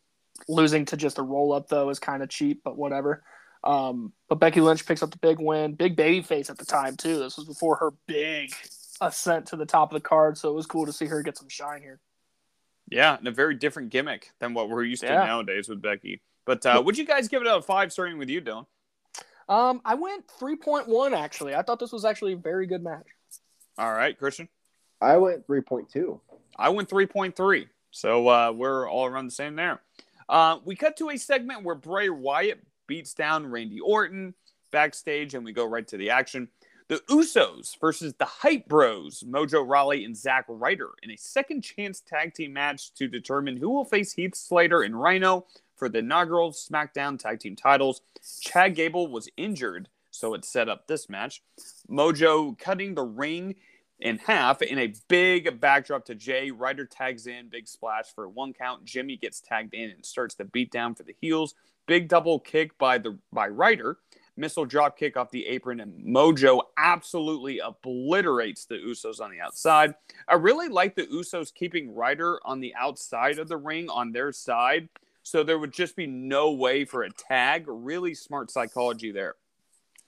losing to just a roll up though is kind of cheap, but whatever. Um, but Becky Lynch picks up the big win, big baby face at the time too. This was before her big ascent to the top of the card, so it was cool to see her get some shine here. Yeah, and a very different gimmick than what we're used to Yeah. nowadays with Becky. But uh, would you guys give it a five, starting with you, Dylan? Um, I went three point one actually. I thought this was actually a very good match. All right, Christian. I went 3.2. I went 3.3. So uh, we're all around the same there. Uh, we cut to a segment where Bray Wyatt beats down Randy Orton backstage, and we go right to the action. The Usos versus the Hype Bros, Mojo Rawley and Zack Ryder, in a second chance tag team match to determine who will face Heath Slater and Rhino for the inaugural SmackDown tag team titles. Chad Gable was injured, so it set up this match. Mojo cutting the ring in half in a big backdrop to Jey. Ryder tags in, big splash for one count. Jimmy gets tagged in and starts the beat down for the heels. Big double kick by the by Ryder. Missile drop kick off the apron, and Mojo absolutely obliterates the Usos on the outside. I really like the Usos keeping Ryder on the outside of the ring on their side, so there would just be no way for a tag. Really smart psychology there.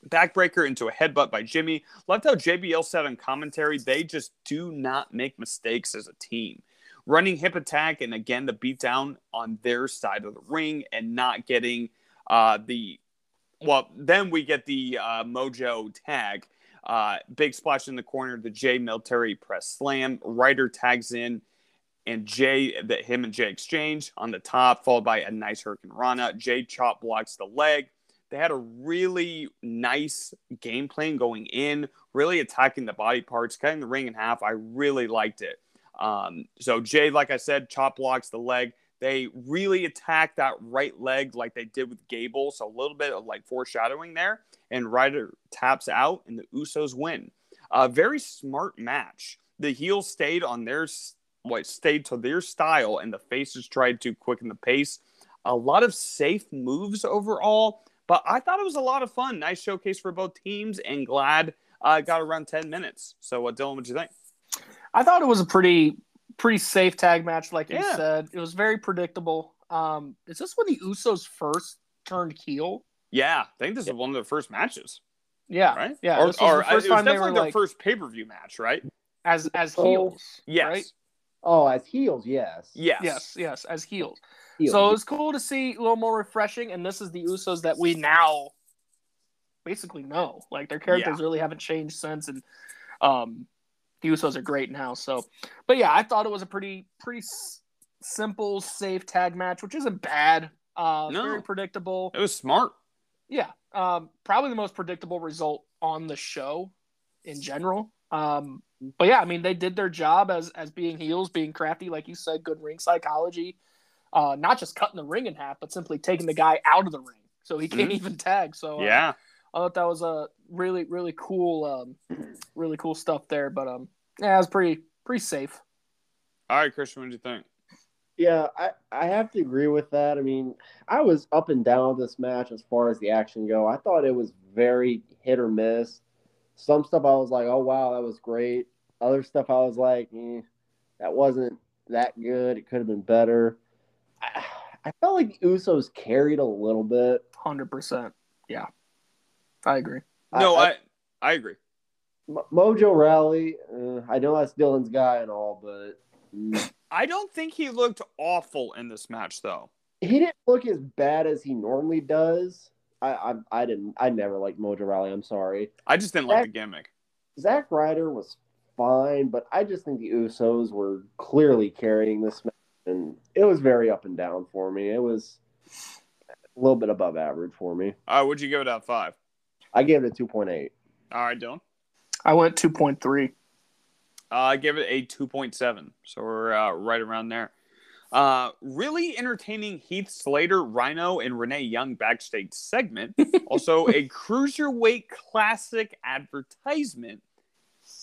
Backbreaker into a headbutt by Jimmy. Loved how JBL said on commentary, they just do not make mistakes as a team. Running hip attack and again the beatdown on their side of the ring and not getting uh, the well, then we get the uh, Mojo tag. Uh, big splash in the corner, the Jey military press slam. Ryder tags in, and Jey that him and Jey exchange on the top, followed by a nice Hurricane Rana. Jey chop blocks the leg. They had a really nice game plan going in, really attacking the body parts, cutting the ring in half. I really liked it. Um, so Jey, like I said, chop blocks the leg. They really attack that right leg like they did with Gable. So a little bit of like foreshadowing there. And Ryder taps out, and the Usos win. A very smart match. The heels stayed on their what stayed to their style, and the faces tried to quicken the pace. A lot of safe moves overall, but I thought it was a lot of fun. Nice showcase for both teams, and glad uh, got around ten minutes. So, what, Dylan? What you think? I thought it was a pretty pretty safe tag match, like you said. It was very predictable. Um, is this when the Usos first turned heel? Yeah, I think this is one of their first matches, Yeah, right? yeah. or, this was or the first it was time definitely were their like first pay per view match, right? as as Oh, heels. Yes, right? Oh, as heels, yes. yes, Yes, yes, as heels. Heels. So it was cool to see a little more refreshing, and this is the Usos that we now basically know. Like their characters Yeah. really haven't changed since, and um, the Usos are great now. So, but yeah, I thought it was a pretty pretty s- simple, safe tag match, which isn't bad. Uh, No. very predictable. It was smart. Yeah, um, probably the most predictable result on the show in general. Um, but yeah, I mean, they did their job as as being heels, being crafty, like you said, good ring psychology. Uh, not just cutting the ring in half, but simply taking the guy out of the ring so he can't Mhm. even tag. So uh, Yeah, I thought that was a really really cool, um, really cool stuff there. But um, yeah, it was pretty pretty safe. all right, Christian, what did you think? Yeah, I, I have to agree with that. I mean, I was up and down this match as far as the action go. I thought it was very hit or miss. Some stuff I was like, oh wow, that was great. Other stuff I was like, eh, that wasn't that good. It could have been better. I, I felt like the Usos carried a little bit. Hundred percent. Yeah, I agree. No, I- I, I, agree. Mo- Mojo Rawley, uh, I know that's Dylan's guy and all, but mm, *laughs* I don't think he looked awful in this match, though. he didn't look as bad as he normally does. I, I, I didn't. I never liked Mojo Rawley. I'm sorry. I just didn't like the gimmick. Zack Ryder was fine, but I just think the Usos were clearly carrying this match, and it was very up and down for me. It was a little bit above average for me. All right, would you give it out five? I gave it a two point eight. All right, Dylan. I went two point three. Uh, I give it a 2.7. So we're uh, right around there. Uh, really entertaining Heath Slater, Rhino, and Renee Young backstage segment. *laughs* also, a cruiserweight classic advertisement.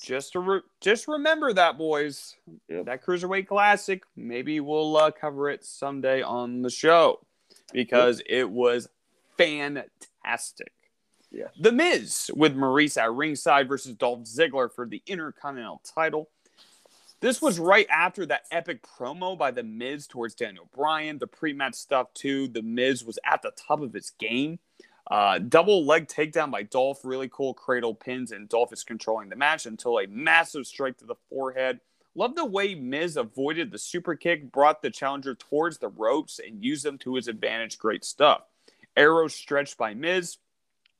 Just to re- just remember that, boys. Yep. That cruiserweight classic. Maybe we'll uh, cover it someday on the show because it was fantastic. Yeah. The Miz with Maurice at ringside versus Dolph Ziggler for the Intercontinental title. This was right after that epic promo by The Miz towards Daniel Bryan. The pre match stuff, too. The Miz was at the top of his game. Uh, double leg takedown by Dolph. Really cool cradle pins, and Dolph is controlling the match until a massive strike to the forehead. Love the way Miz avoided the super kick, brought the challenger towards the ropes, and used them to his advantage. Great stuff. Arrow stretched by Miz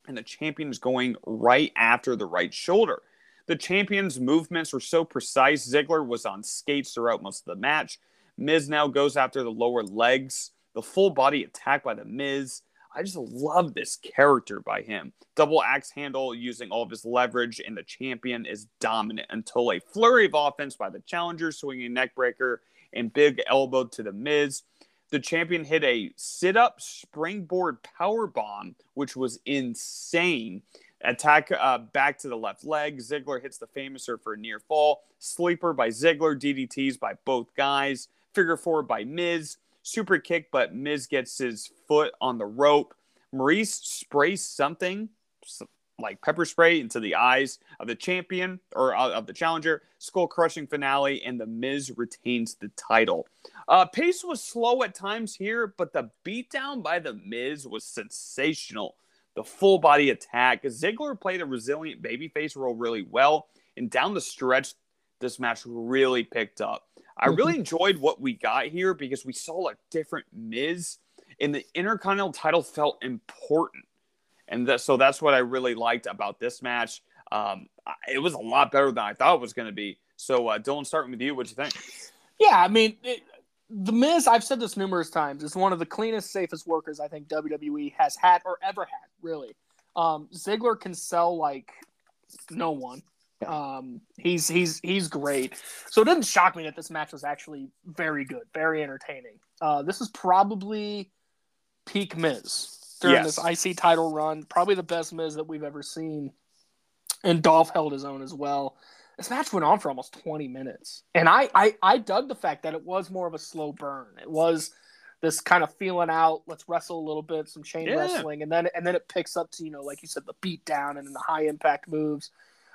and the champion is going right after the right shoulder. The champion's movements were so precise. Ziggler was on skates throughout most of the match. Miz now goes after the lower legs. The full body attack by the Miz. I just love this character by him. Double axe handle using all of his leverage, and the champion is dominant until a flurry of offense by the challenger, swinging neckbreaker and big elbow to the Miz. The champion hit a sit up springboard power bomb, which was insane. Attack uh, back to the left leg. Ziggler hits the Fameasser for a near fall. Sleeper by Ziggler. DDTs by both guys. Figure four by Miz. Super kick, but Miz gets his foot on the rope. Maurice sprays something like pepper spray into the eyes of the champion or uh, of the challenger. Skull crushing finale, and the Miz retains the title. Uh, pace was slow at times here, but the beatdown by the Miz was sensational. The full body attack. Ziggler played a resilient babyface role really well, and down the stretch, this match really picked up. I really enjoyed what we got here because we saw a different Miz, and the Intercontinental title felt important. And that, so that's what I really liked about this match. Um, it was a lot better than I thought it was going to be. So, uh, Dylan, starting with you, what you think? Yeah, I mean, it, the Miz. I've said this numerous times. Is one of the cleanest, safest workers I think WWE has had or ever had. Really, um, Ziggler can sell like no one. Um, he's he's he's great. So it doesn't shock me that this match was actually very good, very entertaining. Uh, this is probably peak Miz during Yes. this IC title run. Probably the best Miz that we've ever seen. And Dolph held his own as well. This match went on for almost 20 minutes. And I, I, I dug the fact that it was more of a slow burn. It was this kind of feeling out, let's wrestle a little bit, some chain Yeah. wrestling, and then and then it picks up to, you know, like you said, the beat down and the high impact moves.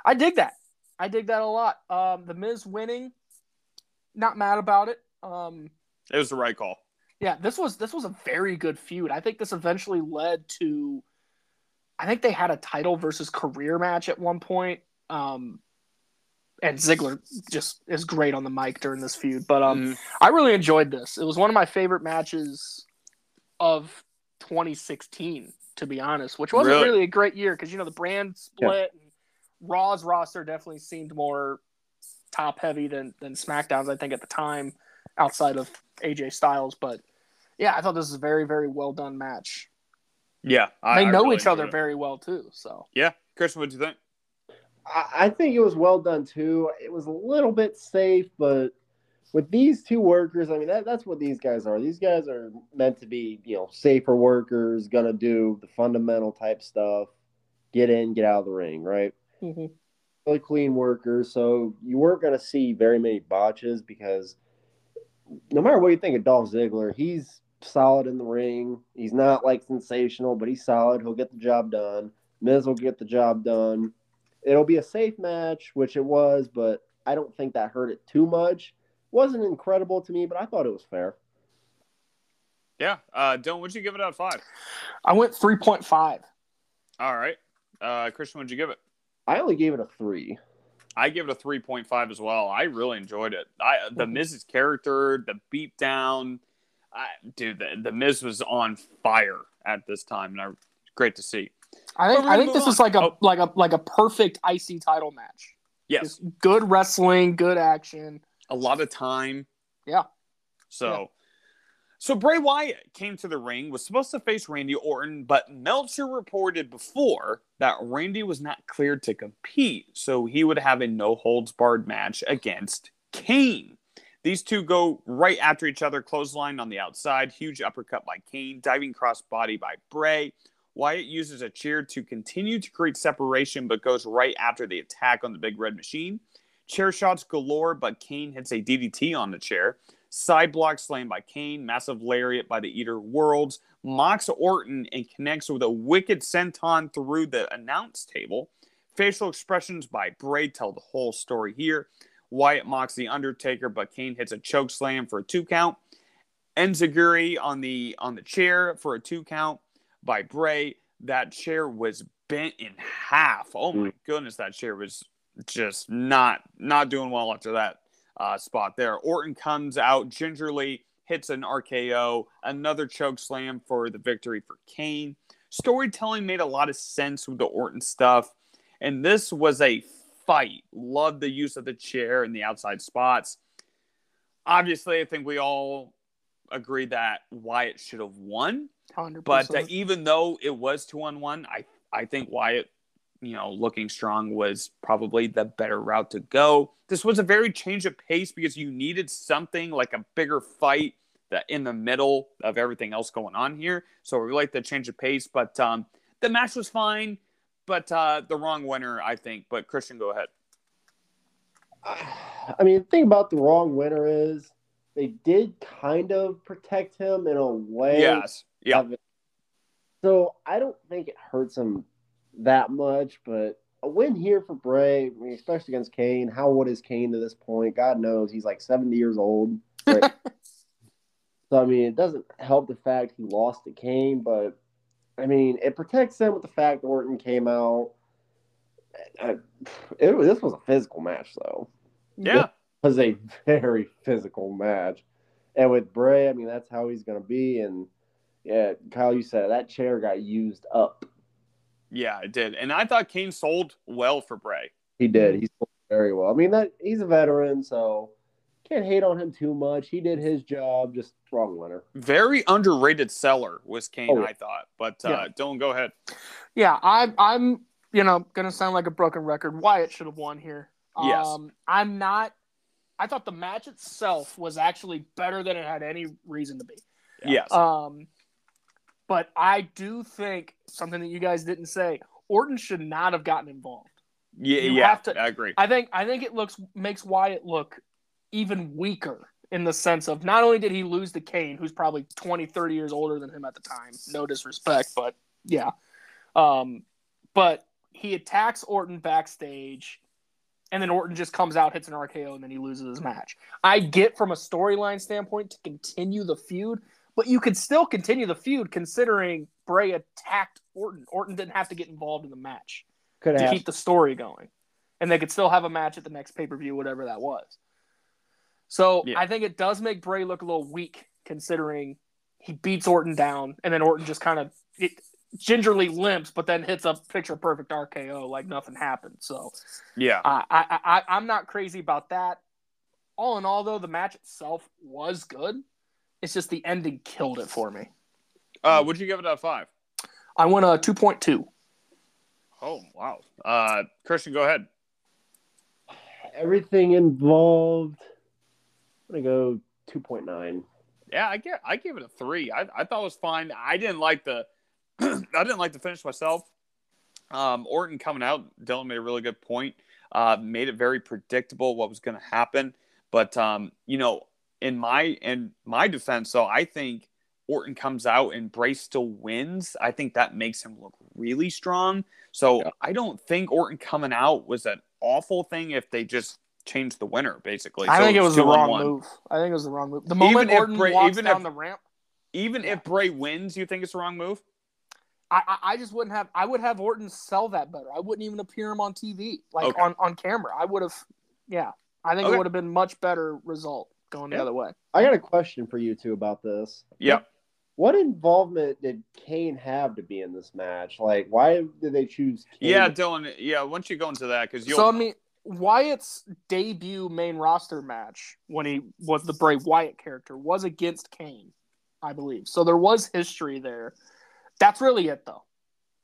I dig that. I dig that a lot. Um, the Miz winning, not mad about it. Um, It was the right call. Yeah, this was this was a very good feud. I think this eventually led to I think they had a title versus career match at one point. Um and Ziggler just is great on the mic during this feud. But um Mhm. I really enjoyed this. It was one of my favorite matches of 2016, to be honest, which wasn't Really? really, a great year because you know the brand split and Raw's roster definitely seemed more top heavy than than SmackDown's, I think, at the time, outside of AJ Styles. But yeah, I thought this was a very, very well done match. Yeah, I, they I know really each other it. very well too. So Yeah, Christian, what do you think? I, I think it was well done too. It was a little bit safe, but with these two workers, I mean that, that's what these guys are. These guys are meant to be, you know, safer workers, gonna do the fundamental type stuff, get in, get out of the ring, right? Mm-hmm. Really clean workers. So you weren't gonna see very many botches because no matter what you think of Dolph Ziggler, he's solid in the ring. He's not like sensational, but he's solid. He'll get the job done. Miz will get the job done. It'll be a safe match, which it was, but I don't think that hurt it too much. Wasn't incredible to me, but I thought it was fair. Yeah, uh, Dylan, would you give it out of five? I went three point five. All right, uh, Christian, would you give it? I only gave it a three. I give it a 3.5 as well. I really enjoyed it. I the Miz's character, the beatdown, I, dude, the, the Miz was on fire at this time, and I great to see. I think I think move this is like a Oh. like a like a perfect IC title match. Yes, Just good wrestling, good action. a lot of time. Yeah. So, Yeah. so Bray Wyatt came to the ring, was supposed to face Randy Orton, but Meltzer reported before that Randy was not cleared to compete, so he would have a no holds barred match against Kane. These two go right after each other, clothesline on the outside, huge uppercut by Kane, diving crossbody by Bray. Wyatt uses a chair to continue to create separation, but goes right after the attack on the big red machine. Chair shots galore, but Kane hits a DDT on the chair. Side block slam by Kane, massive lariat by the Eater Worlds, mocks Orton and connects with a wicked senton through the announce table. Facial expressions by Bray tell the whole story here. Wyatt mocks the Undertaker, but Kane hits a choke slam for a two count. Enzuigiri on the on the chair for a two count by Bray. That chair was bent in half. Oh my goodness, that chair was just not not doing well after that uh, spot there. Orton comes out gingerly, hits an RKO, another choke slam for the victory for Kane. Storytelling made a lot of sense with the Orton stuff, and this was a fight. Love the use of the chair and the outside spots. Obviously, I think we all agree that Wyatt should have won. Hundred But uh, even though it was two on one, I I think Wyatt, you know, looking strong was probably the better route to go. This was a very change of pace because you needed something like a bigger fight that in the middle of everything else going on here. So we like the change of pace, but um, the match was fine, but uh, the wrong winner, I think. But Christian, go ahead. *sighs* I mean, the thing about the wrong winner is they did kind of protect him in a way. Yes, yeah. So I don't think it hurts him that much, but a win here for Bray, I mean, especially against Kane. How old is Kane to this point? God knows he's like 70 years old. *laughs* Right? so I mean, it doesn't help the fact he lost to Kane, but I mean, it protects them with the fact Orton came out. I, it, this was a physical match, though. yeah, was a very physical match. And with Bray, I mean, that's how he's going to be. And yeah, Kyle, you said it, that chair got used up. yeah. It did, and I thought Kane sold well for Bray. He did. Mm-hmm. He sold very well. I mean, that he's a veteran, so can't hate on him too much. He did his job, just wrong winner. Very underrated seller was Kane, Oh, yeah. I thought. But uh, Yeah. Dylan, go ahead. Yeah, I, I'm, you know, gonna sound like a broken record. Wyatt should have won here. Yes. Um, I'm not. I thought the match itself was actually better than it had any reason to be. Yes. Um, but I do think something that you guys didn't say. Orton should not have gotten involved. yeah, you yeah. have to- I agree. I think I think it looks makes Wyatt look even weaker in the sense of not only did he lose to Kane, who's probably 20, 30 years older than him at the time. No disrespect, but yeah. Um, but he attacks Orton backstage, and then Orton just comes out, hits an RKO, and then he loses his match. I get from a storyline standpoint to continue the feud, but you could still continue the feud considering Bray attacked Orton. Orton didn't have to get involved in the match Could to have. keep the story going. And they could still have a match at the next pay per view, whatever that was. So Yeah. I think it does make Bray look a little weak considering he beats Orton down and then Orton just kind of it gingerly limps, but then hits a picture perfect RKO like nothing happened. So Yeah. I, I, I I'm not crazy about that. All in all, though, the match itself was good. It's just the ending killed it for me. Uh, would you give it a five? I went a two point two. Oh wow. Uh, Christian, go ahead. Everything involved. I'm going to go 2.9. Yeah, I get. I gave it a three. I, I thought it was fine. I didn't like the. *clears throat* I didn't like the finish myself. Um, Orton coming out. Dylan made a really good point. Uh, made it very predictable what was going to happen. But um, you know, in my in my defense, so I think Orton comes out and Bray still wins. I think that makes him look really strong. So Yeah. I don't think Orton coming out was an awful thing if they just changed the winner, basically. I So think it was the wrong one. move. I think it was the wrong move. The moment if Orton Bray- walks even down if- the ramp, Even Yeah. if Bray wins, you think it's the wrong move? I, I I just wouldn't have. I would have Orton sell that better. I wouldn't even appear him on TV, like Okay. on on camera. I would have. Yeah, I think Okay. it would have been much better result going the other way. I got a question for you two about this. Yep. What involvement did Kane have to be in this match? Like, why did they choose Kane? Yeah, Dylan. Yeah, once you go into that, because you'll. So I mean, Wyatt's debut main roster match when he was the Bray Wyatt character was against Kane, I believe. So there was history there. That's really it, though,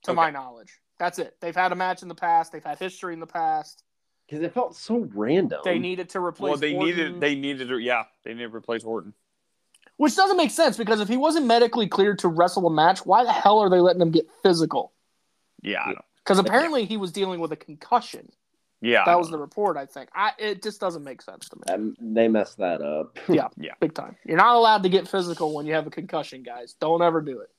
to Okay. my knowledge. That's it. They've had a match in the past. They've had history in the past. because it felt so random. They needed to replace. Well, they Orton, needed they needed to yeah they needed to replace Orton. which doesn't make sense because if he wasn't medically cleared to wrestle a match, why the hell are they letting him get physical? Yeah, Because apparently he was dealing with a concussion. Yeah. That was the report. I think. I it just doesn't make sense to me. Um, they messed that up. *laughs* Yeah, yeah, big time. You're not allowed to get physical when you have a concussion, guys. Don't ever do it.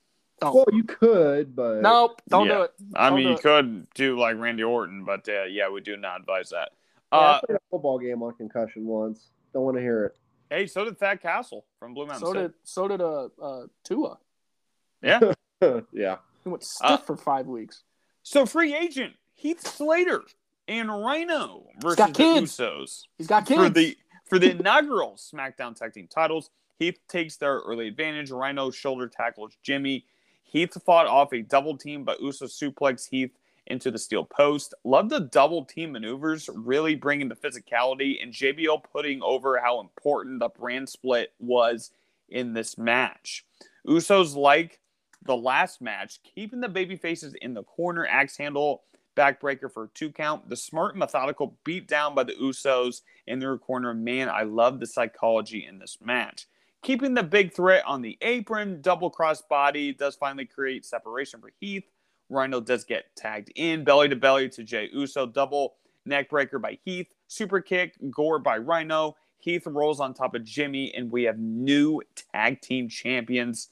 Don't. well, you could, but nope. Don't Yeah. do it. I Don't mean, you it. could do like Randy Orton, but uh, yeah, we do not advise that. Yeah, Uh, I played a football game on concussion once. Don't want to hear it. hey, so did Thad Castle from Blue Mountain So State. did so did uh, uh Tua. Yeah. *laughs* yeah. He went stiff Uh, for five weeks. So free agent Heath Slater and Rhino versus the kids. Usos He's got kids. for the for the inaugural SmackDown Tag Team titles. Heath takes their early advantage. Rhino shoulder tackles Jimmy. Heath fought off a double team, but Uso suplex Heath into the steel post. Love the double team maneuvers, really bringing the physicality, and JBL putting over how important the brand split was in this match. Usos like the last match, keeping the baby faces in the corner, axe handle, backbreaker for a two count. The smart, methodical beat down by the Usos in their corner. Man, I love the psychology in this match. Keeping the big threat on the apron, double cross body does finally create separation for Heath. Rhino does get tagged in, belly to belly to Jey Uso, double neck breaker by Heath, super kick, gore by Rhino. Heath rolls on top of Jimmy, and we have new tag team champions.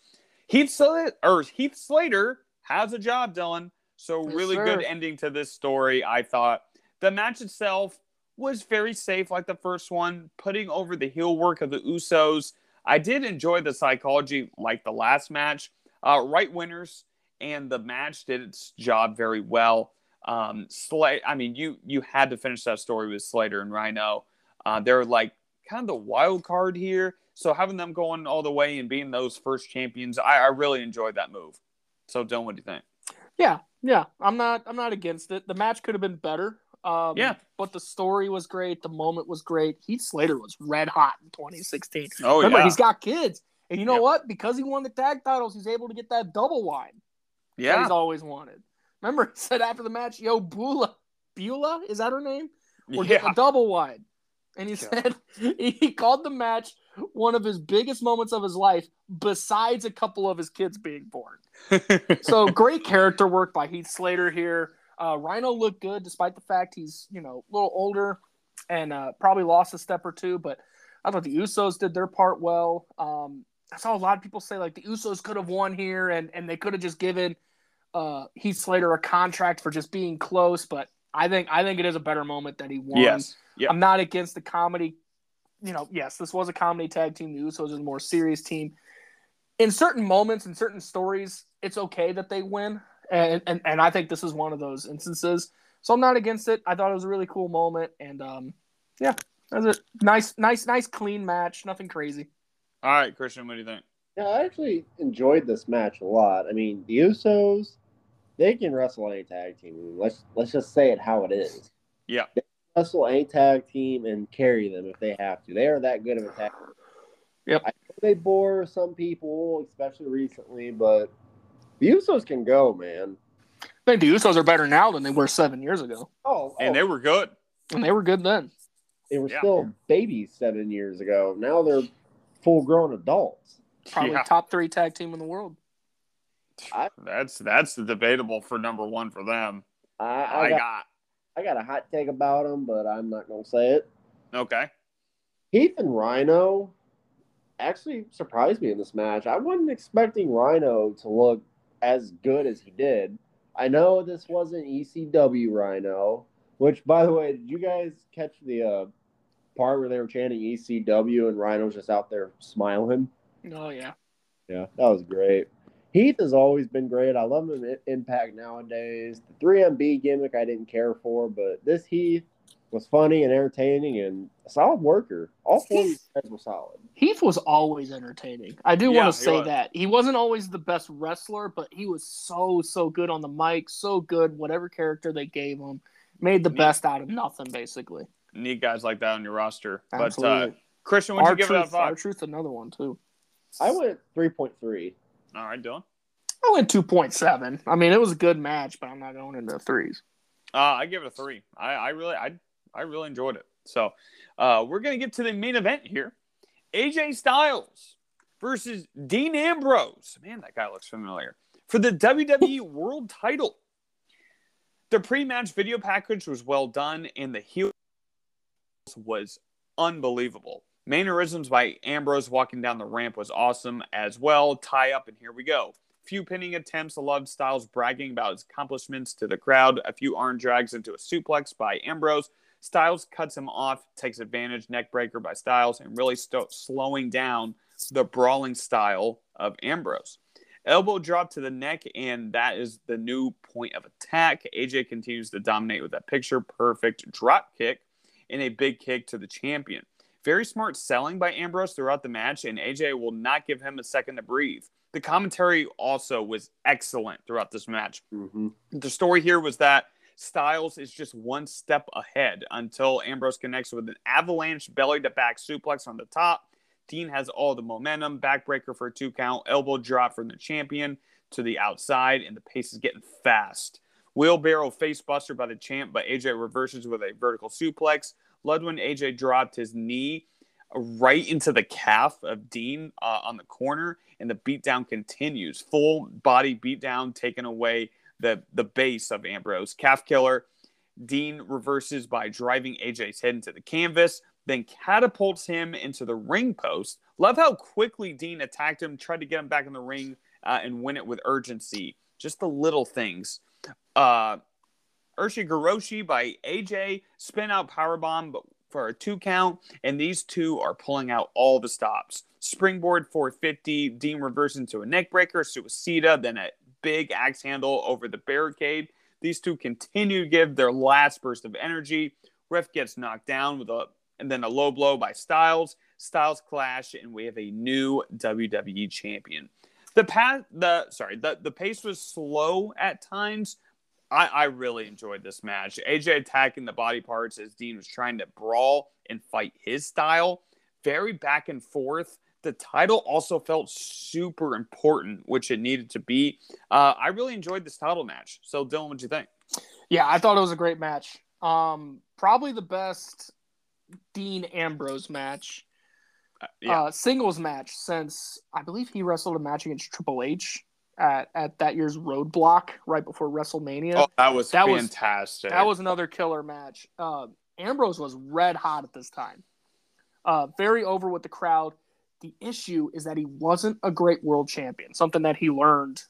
Heath Slater, or Heath Slater has a job, Dylan. So Yes, really sir. good ending to this story. I thought the match itself was very safe, like the first one, putting over the heel work of the Usos. I did enjoy the psychology, like the last match. Uh, right winners, and the match did its job very well. Um, Slay, I mean, you you had to finish that story with Slater and Rhino. Uh, they're like kind of the wild card here. So having them going all the way and being those first champions, I, I really enjoyed that move. So, Dylan, what do you think? Yeah, yeah. I'm not. I'm not against it. The match could have been better. Um, Yeah. but the story was great. The moment was great. Heath Slater was red hot in 2016. Oh Remember, yeah, he's got kids, and you know Yeah. what? Because he won the tag titles, he's able to get that double wide that yeah, he's always wanted. Remember, *laughs* he said after the match, "Yo, Bula, Beulah, is that her name? We're getting a double wide." And he said *laughs* he called the match one of his biggest moments of his life, besides a couple of his kids being born. *laughs* so great character work by Heath Slater here. Uh, Rhino looked good despite the fact he's you know a little older and uh, probably lost a step or two. But I thought the Usos did their part well. Um, I saw a lot of people say like the Usos could have won here and and they could have just given uh, Heath Slater a contract for just being close. But I think I think it is a better moment that he won. yes, yeah, I'm not against the comedy. You know, yes, this was a comedy tag team. The Usos is a more serious team. In certain moments, in certain stories, it's okay that they win, and and, and I think this is one of those instances. So I'm not against it. I thought it was a really cool moment, and um, yeah, that's it. Nice, nice, nice, clean match. Nothing crazy. All right, Christian, what do you think? Yeah, I actually enjoyed this match a lot. I mean, the Usos, they can wrestle any tag team. Let's let's just say it how it is. Yeah. They can wrestle any tag team and carry them if they have to. They are that good of a tag. team. Yep. I know they bore some people, especially recently, but the Usos can go, man. I think the Usos are better now than they were seven years ago, Oh, And oh, they were good. and they were good then. they were Yeah. still babies seven years ago. Now they're full grown adults. Probably Yeah. top three tag team in the world. That's that's debatable for number one for them. I, I, I, got, got I got a hot take about them, but I'm not going to say it. okay. Heath and Rhino actually surprised me in this match. I wasn't expecting Rhino to look as good as he did. I know this wasn't ECW Rhino, which, by the way, did you guys catch the uh, part where they were chanting ECW and Rhino's just out there smiling? Oh yeah. Yeah, that was great. Heath has always been great. I love him in Impact nowadays. The 3MB gimmick I didn't care for, but this Heath was funny and entertaining and a solid worker. All four of these guys were solid. Heath was always entertaining. I do Yeah, want to say was. that. He wasn't always the best wrestler, but he was so, so good on the mic, so good, whatever character they gave him. Made the Me- best out of nothing, basically. Need guys like that on your roster. But uh, Christian, what'd Our you give it out of truth, our truth, another one too. I went three point three. All right, Dylan. I went two point seven. I mean, it was a good match, but I'm not going into threes. Uh, I give it a three. I, I really, I, I really enjoyed it. So, uh, we're gonna get to the main event here: AJ Styles versus Dean Ambrose. Man, that guy looks familiar for the WWE *laughs* World Title. The pre-match video package was well done, and the heel was unbelievable. Mannerisms by Ambrose walking down the ramp was awesome as well. Tie up, and here we go. Few pinning attempts. I loved Styles bragging about his accomplishments to the crowd. A few arm drags into a suplex by Ambrose. Styles cuts him off, takes advantage, neck breaker by Styles, and really sto- slowing down the brawling style of Ambrose. Elbow drop to the neck, and that is the new point of attack. AJ continues to dominate with that picture perfect drop kick and a big kick to the champion. Very smart selling by Ambrose throughout the match, and AJ will not give him a second to breathe. The commentary also was excellent throughout this match. Mm-hmm. The story here was that Styles is just one step ahead until Ambrose connects with an avalanche belly to back suplex on the top. Dean has all the momentum, backbreaker for a two count, elbow drop from the champion to the outside, and the pace is getting fast. Wheelbarrow face buster by the champ, but AJ reverses with a vertical suplex. Ludwin AJ dropped his knee right into the calf of Dean uh, on the corner, and the beatdown continues. Full body beatdown, taking away the the base of Ambrose. Calf killer. Dean reverses by driving AJ's head into the canvas, then catapults him into the ring post. Love how quickly Dean attacked him, tried to get him back in the ring, uh, and win it with urgency. Just the little things. Uh, Ushigoroshi by AJ, spin out powerbomb for a two count, and these two are pulling out all the stops. Springboard 450, Dean reverses into a neckbreaker, suicida, then a big axe handle over the barricade. These two continue to give their last burst of energy. Ref gets knocked down with a and then a low blow by Styles. Styles clash, and we have a new WWE champion. The path, the sorry, the the pace was slow at times. I, I really enjoyed this match. AJ attacking the body parts as Dean was trying to brawl and fight his style. Very back and forth. The title also felt super important, which it needed to be. Uh, I really enjoyed this title match. So, Dylan, what'd you think? Yeah, I thought it was a great match. Um, probably the best Dean Ambrose match, Uh, yeah, uh, singles match since I believe he wrestled a match against Triple H at, at that year's Roadblock right before WrestleMania. oh, that was that was- fantastic. That was another killer match. Uh, Ambrose was red hot at this time. Uh, very over with the crowd. The issue is that he wasn't a great world champion, something that he learned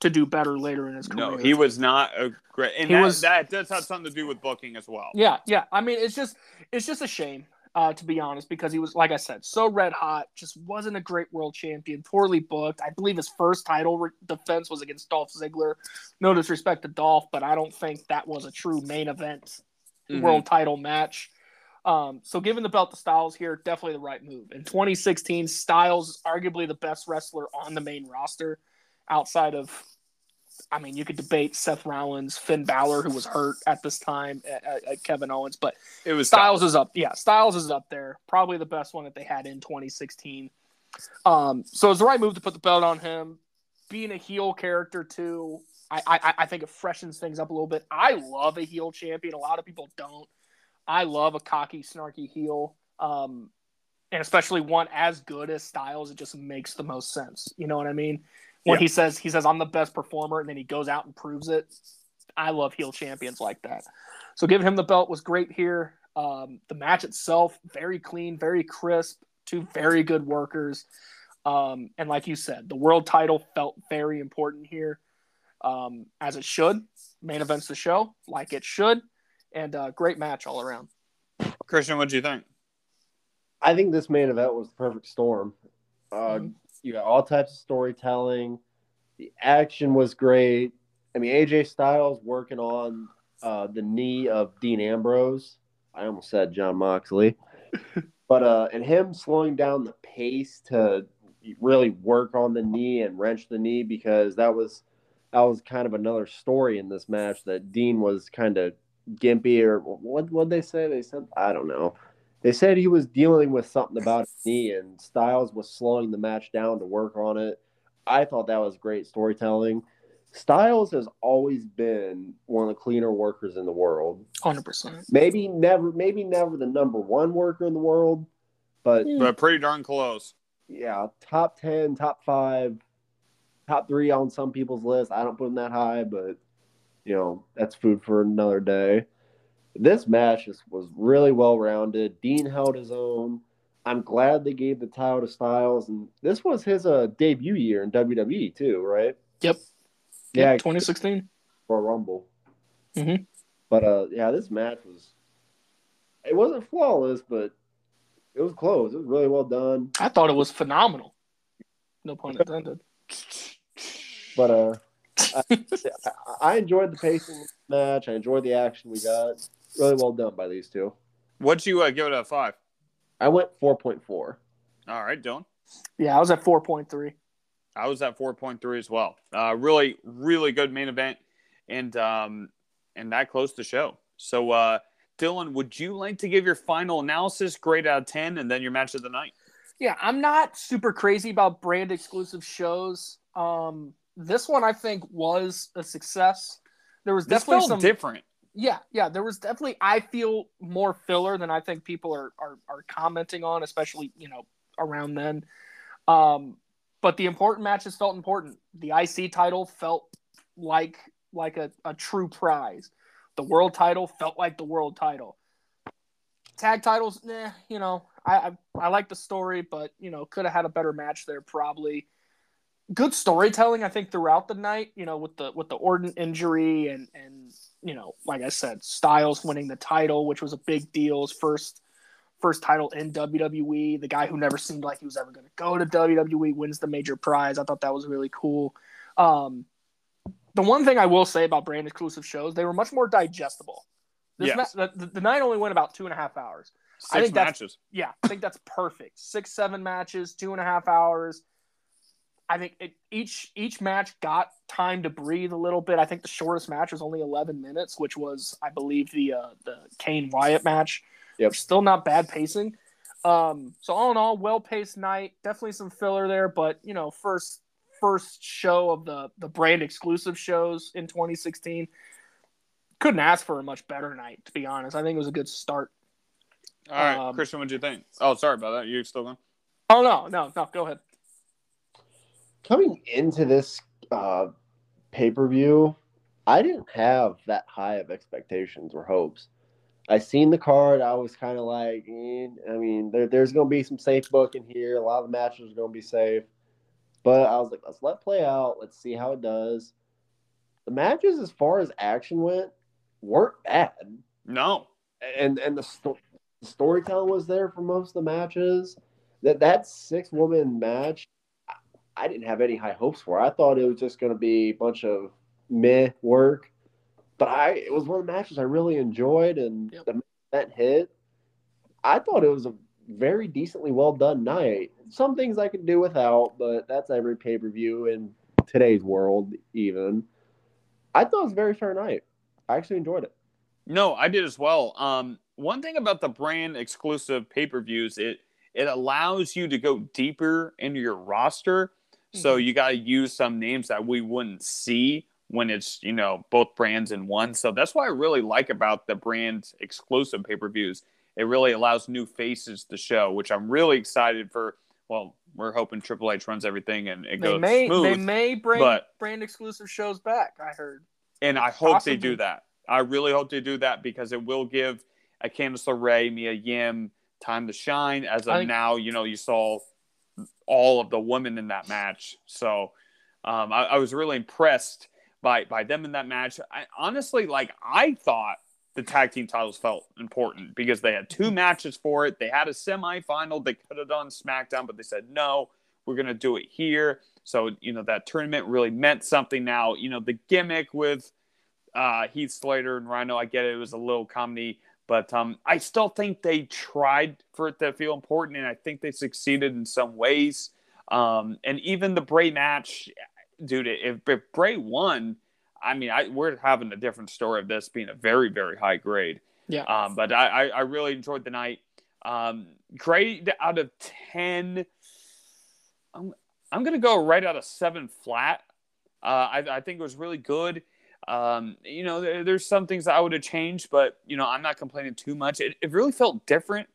to do better later in his career. no, he was not a great, and He that, was- that does have something to do with booking as well. Yeah, yeah. I mean, it's just it's just a shame, uh, to be honest, because he was, like I said, so red hot. Just wasn't a great world champion. Poorly booked. I believe his first title re- defense was against Dolph Ziggler. No disrespect to Dolph, but I don't think that was a true main event Mhm. world title match. Um, so giving the belt to Styles here, definitely the right move. In 2016, Styles is arguably the best wrestler on the main roster, outside of, I mean, you could debate Seth Rollins, Finn Balor, who was hurt at this time, at, at- Kevin Owens, but It was Styles is up. Yeah, Styles is up there. Probably the best one that they had in 2016. Um, so it's the right move to put the belt on him. Being a heel character too, I, I I think it freshens things up a little bit. I love a heel champion. A lot of people don't. I love a cocky, snarky heel. Um, and especially one as good as Styles, it just makes the most sense. You know what I mean? When Yeah. he says he says I'm the best performer, and then he goes out and proves it. I love heel champions like that. So giving him the belt was great here. Um, the match itself, very clean, very crisp. Two very good workers. Um, and like you said, the world title felt very important here, um, as it should. Main events the show, like it should, and uh, great match all around. Christian. what do you think? I think this main event was the perfect storm. Uh, Mhm. You got all types of storytelling. The action was great. I mean, AJ Styles working on uh, the knee of Dean Ambrose. I almost said Jon Moxley, *laughs* but uh, and him slowing down the pace to really work on the knee and wrench the knee because that was that was kind of another story in this match that Dean was kind of gimpy or what? What they say? They said I don't know. They said he was dealing with something about his *laughs* knee, and Styles was slowing the match down to work on it. I thought that was great storytelling. Styles has always been one of the cleaner workers in the world. Hundred percent. Maybe never, maybe never the number one worker in the world, but hmm. but pretty darn close. Yeah, top ten, top five, top three on some people's list. I don't put him that high, but you know that's food for another day. This match is, was really well rounded. Dean held his own. I'm glad they gave the title to Styles, and this was his uh, debut year in WWE too, right? Yep. Yeah, 2016 for a Rumble. Mhm. But uh, yeah, this match was. It wasn't flawless, but it was close. It was really well done. I thought it was phenomenal. No pun intended. But uh, I, *laughs* I enjoyed the pacing of the match. I enjoyed the action we got. Really well done by these two. What'd you uh, give it a five? I went four point four. All right, Dylan. Yeah, I was at 4.3. I was at 4.3 as well. Uh, really, really good main event, and um, and that closed the show. So, uh, Dylan, would you like to give your final analysis, grade out of 10, and then your match of the night? Yeah, I'm not super crazy about brand exclusive shows. Um, this one I think was a success. There was This definitely felt some different. Yeah, yeah. There was definitely I feel more filler than I think people are are, are commenting on, especially you know around then. Um, but the important matches felt important. The IC title felt like like a, a true prize. The world title felt like the world title. Tag titles, nah, you know, I I, I like the story, but you know, could have had a better match there probably. Good storytelling, I think, throughout the night. You know, with the with the Orton injury and and you know, like I said, Styles winning the title, which was a big deal. His first first title in WWE. The guy who never seemed like he was ever going to go to WWE wins the major prize. I thought that was really cool. Um, the one thing I will say about brand exclusive shows, they were much more digestible. This Yes. ma- the, the night only went about two and a half hours. I Six think that's- matches. Yeah, I think that's perfect. Six, seven matches, two and a half hours. I think it, each each match got time to breathe a little bit. I think the shortest match was only 11 minutes, which was, I believe, the uh, the Kane Wyatt match. Yep. Still not bad pacing. Um, so all in all, well paced night. Definitely some filler there, but you know, first first show of the the brand exclusive shows in 2016. Couldn't ask for a much better night, to be honest. I think it was a good start. All right, Um, Christian, what'd you think? Oh, sorry about that. You still going? Oh no, no, no. Go ahead. Coming into this uh, pay per view, I didn't have that high of expectations or hopes. I seen the card. I was kind of like, eh, I mean, there, there's going to be some safe booking here. A lot of the matches are going to be safe. But I was like, let's let play out. Let's see how it does. The matches, as far as action went, weren't bad. No. and and the, sto- the storytelling was there for most of the matches. That that six woman match, I, didn't have any high hopes for. I thought it was just going to be a bunch of meh work, but I it was one of the matches I really enjoyed, and Yep. the that hit. I thought it was a very decently well done night. Some things I could do without, but that's every pay per view in today's world. Even I thought it was a very fair night. I actually enjoyed it. No, I did as well. Um, one thing about the brand exclusive pay per views, it it allows you to go deeper into your roster. So Mhm. you got to use some names that we wouldn't see when it's you know both brands in one. So that's what I really like about the brand exclusive pay per views. It really allows new faces to show, which I'm really excited for. Well, we're hoping Triple H runs everything and it They goes may smooth. they may bring but- brand exclusive shows back. I heard. And I hope Possibly. they do that. I really hope they do that because it will give a Candice LeRae, Mia Yim time to shine. As of now, you know, you saw all of the women in that match. So um, I, I was really impressed by by them in that match. I honestly like I thought the tag team titles felt important because they had two matches for it. They had a semifinal. They could have done SmackDown, but they said no, we're gonna do it here. So you know that tournament really meant something. Now you know the gimmick with uh, Heath Slater and Rhino. I get it; it was a little comedy, but um, I still think they tried for it to feel important, and I think they succeeded in some ways. Um, and even the Bray match, dude, if, if Bray won, I mean, I we're having a different story of this being a very very high grade. Yeah. Um, but I, I I really enjoyed the night. Um, grade out of ten. I'm I'm gonna go right out of seven flat. Uh, I I think it was really good. Um, you know, there, there's some things I would have changed, but you know, I'm not complaining too much. It, it really felt different,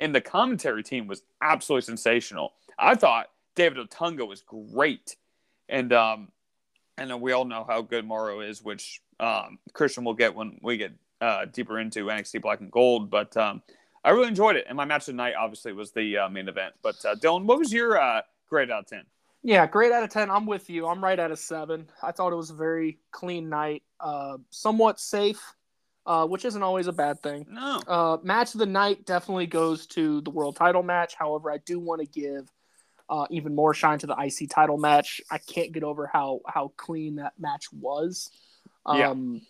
and the commentary team was absolutely sensational. I thought David Otunga was great, and um, and we all know how good Mauro is, which um, Christian will get when we get uh, deeper into NXT Black and Gold. But um, I really enjoyed it, and my match of the night obviously was the uh, main event. But uh, Dylan, what was your uh, grade out of ten? Yeah, great out of 10. I'm with you. I'm right at a 7. I thought it was a very clean night, uh, somewhat safe, uh, which isn't always a bad thing. No, Uh, match of the night definitely goes to the world title match. However, I do want to give uh, even more shine to the IC title match. I can't get over how how clean that match was. Yeah. Um,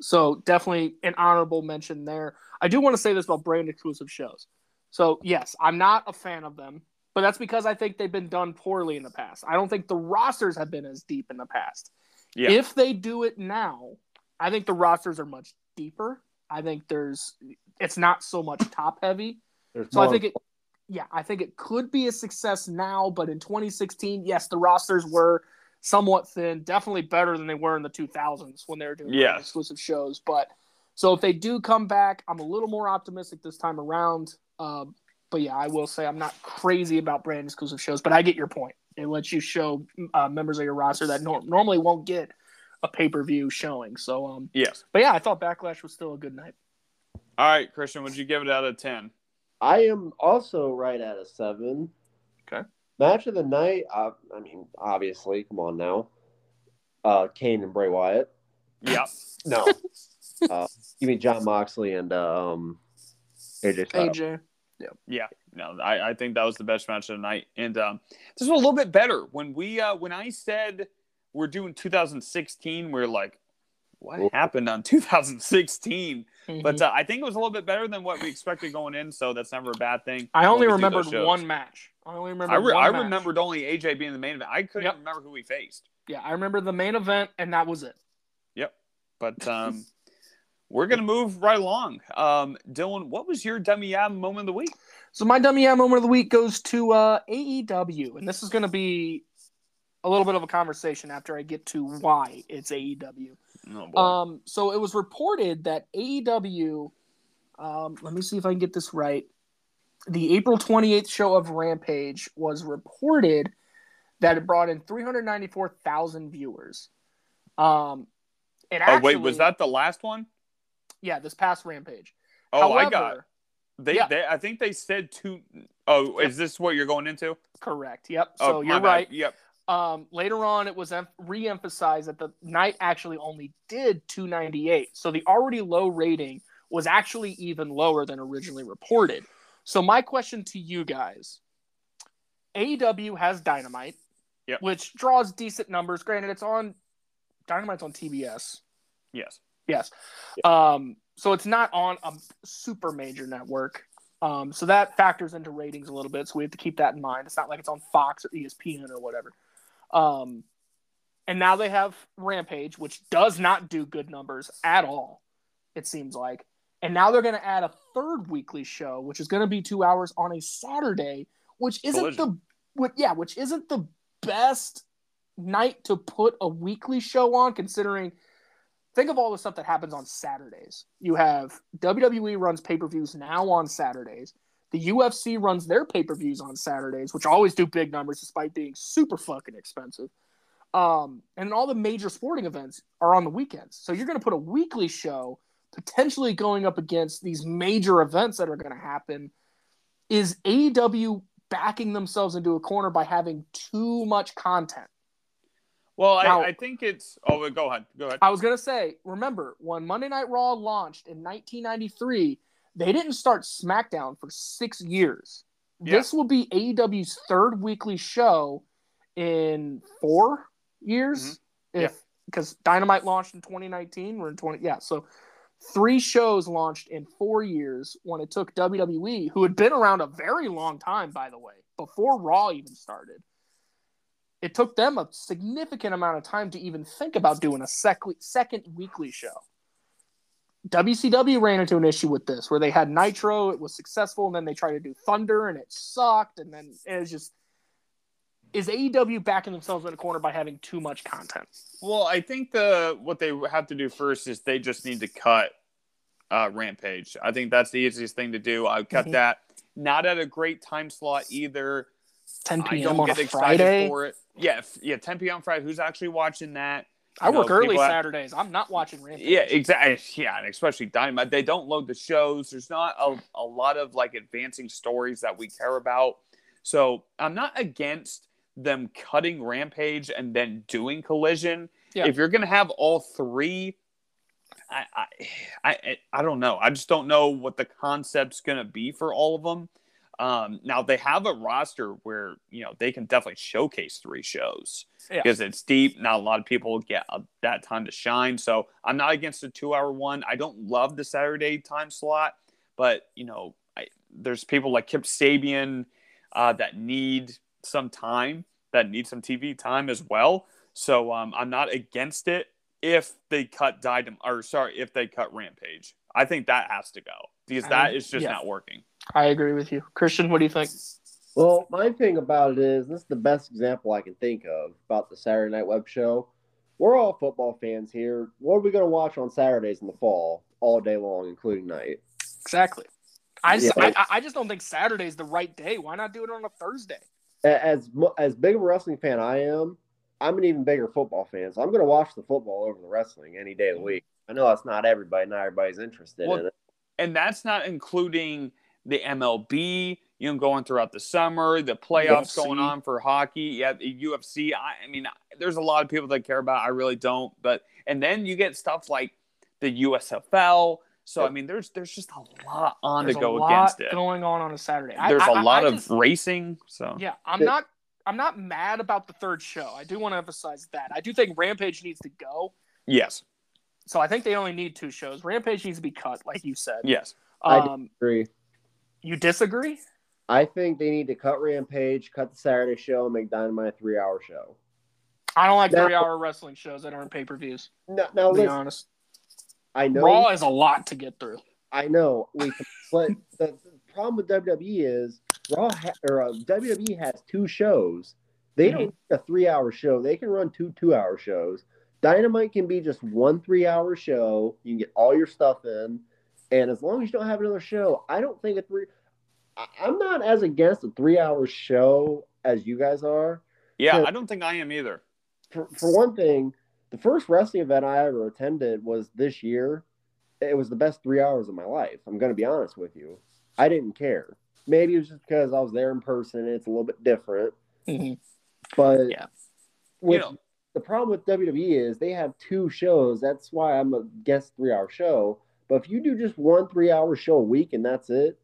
So definitely an honorable mention there. I do want to say this about brand exclusive shows. So yes, I'm not a fan of them, but that's because I think they've been done poorly in the past. I don't think the rosters have been as deep in the past. Yeah. If they do it now, I think the rosters are much deeper. I think there's it's not so much top heavy. There's So I think it yeah, I think it could be a success now, but in 2016, yes, the rosters were somewhat thin, definitely better than they were in the 2000s when they were doing Yes. exclusive shows. But so if they do come back, I'm a little more optimistic this time around. Um, but yeah, I will say I'm not crazy about brand exclusive shows, but I get your point. It lets you show uh, members of your roster that nor- normally won't get a pay per view showing. So, um, yes. but yeah, I thought Backlash was still a good night. All right, Christian, would you give it out of ten? I am also right at a seven. Okay. Match of the night. Uh, I mean, obviously, come on now. Uh, Kane and Bray Wyatt. Yeah. No. *laughs* uh, you mean Jon Moxley and um, AJ Styles. AJ, Yeah, Yeah. no, I, I think that was the best match of the night, and um, this was a little bit better when we uh, when I said we're doing 2016. We're like, what Well- happened on *laughs* 2016? But Mhm. uh, I think it was a little bit better than what we expected going in, so that's never a bad thing. I only when we do those remembered one match. I only remember. I, re- one I match. remembered only AJ being the main event. I couldn't Yep. remember who we faced. Yeah, I remember the main event, and that was it. Yep. But um, *laughs* we're gonna move right along. Um, Dylan, what was your dummy ab moment of the week? So my dummy out moment of the week goes to uh, AEW, and this is going to be a little bit of a conversation after I get to why it's AEW. Oh. Um, so it was reported that AEW, um, let me see if I can get this right. The April 28th show of Rampage was reported that it brought in 394,000 viewers. Um, it oh wait, was that the last one? Yeah, this past Rampage. Oh, I got. They, Yeah. they, I think they said two oh Yep. is this what you're going into? Correct. Yep. Oh, So my you're bad. right. Yep. Um, later on, it was em- re-emphasized that the night actually only did 298. So the already low rating was actually even lower than originally reported. So my question to you guys: AEW has Dynamite, Yep. which draws decent numbers. Granted, it's on Dynamite's on TBS. Yes. Yes. Um, so it's not on a super major network. Um, so that factors into ratings a little bit. So we have to keep that in mind. It's not like it's on Fox or ESPN or whatever. Um, and now they have Rampage, which does not do good numbers at all, it seems like. And now they're going to add a third weekly show, which is going to be two hours on a Saturday, which isn't Collision. the, what, yeah, which isn't the best night to put a weekly show on, considering think of all the stuff that happens on Saturdays. You have WWE runs pay per views now on Saturdays. The UFC runs their pay per views on Saturdays, which always do big numbers despite being super fucking expensive. Um, and all the major sporting events are on the weekends. So you're going to put a weekly show potentially going up against these major events that are going to happen. Is AEW backing themselves into a corner by having too much content? Well, Now- I, I think it's. Oh, go ahead. Go ahead. I was gonna say, remember when Monday Night Raw launched in 1993, they didn't start SmackDown for six years. Yeah. This will be AEW's third weekly show in four years, Mhm. if because Dynamite launched in 2019. We're in 20, yeah. So three shows launched in four years when it took WWE, who had been around a very long time, by the way, before Raw even started. It took them a significant amount of time to even think about doing a sec- second weekly show. WCW ran into an issue with this where they had Nitro, it was successful, and then they tried to do Thunder and it sucked, and then it was just is AEW backing themselves in a corner by having too much content? Well, I think the what they have to do first is they just need to cut uh, Rampage. I think that's the easiest thing to do. I cut Mhm. that. Not at a great time slot either. 10 I p.m. on a Friday. for it. Yeah, yeah, 10 p.m. Friday. Who's actually watching that? I know, work early have- Saturdays. I'm not watching Rampage. Yeah, exactly. Yeah, and especially Dynamite. They don't load the shows. There's not a, a lot of like advancing stories that we care about. So I'm not against them cutting Rampage and then doing Collision. Yeah. If you're gonna have all three, I, I I I don't know. I just don't know what the concept's gonna be for all of them. Um, now they have a roster where you know they can definitely showcase three shows Yeah. because it's deep. Not a lot of people get uh, that time to shine. So I'm not against a two-hour one. I don't love the Saturday time slot, but you know, I, there's people like Kip Sabian uh, that need some time, that need some TV time as well. So um, I'm not against it if they cut Dynam or sorry, if they cut Rampage. I think that has to go because I- that is just yeah. not working. I agree with you. Christian, what do you think? Well, my thing about it is this is the best example I can think of about the Saturday Night Web show. We're all football fans here. What are we going to watch on Saturdays in the fall all day long, including night? Exactly. I just, Yeah. I, I just don't think Saturday's the right day. Why not do it on a Thursday? As as big of a wrestling fan I am, I'm an even bigger football fan. So I'm going to watch the football over the wrestling any day of the week. I know that's not everybody. Not everybody's interested Well, in it. and that's not including the MLB. You know, going throughout the summer, the playoffs UFC. going on for hockey. Yeah, the UFC. I, I mean, there's a lot of people that care about. I really don't. But and then you get stuff like the USFL. So I mean, there's there's just a lot on There's to go a lot against it. going on on a Saturday. There's I- a I- lot I of just- racing. So Yeah, I'm not. I'm not mad about the third show. I do want to emphasize that. I do think Rampage needs to go. yes, So I think they only need two shows. Rampage needs to be cut, like you said. yes. I Um, Agree. You disagree? I think they need to cut Rampage, cut the Saturday show, and make Dynamite a three hour show. I don't like Now- three-hour wrestling shows that aren't pay-per-views. Now, now To be listen, honest, I know Raw is a lot to get through. I know. We, *laughs* but the, the problem with WWE is Raw ha- or uh, WWE has two shows. They don't need a three-hour show. They can run two two-hour shows. Dynamite can be just one three-hour show. You can get all your stuff in, and as long as you don't have another show, I don't think a three. I, I'm not as against a three-hour show as you guys are. Yeah, Yeah. I don't think I am either. For for one thing, the first wrestling event I ever attended was this year. It was the best three hours of my life. I'm going to be honest with you. I didn't care. Maybe it was just because I was there in person and it's a little bit different. Mm-hmm. But Yeah. with, You know- the problem with WWE is they have two shows. That's why I'm against three hour show. But if you do just one three hour show a week and that's it,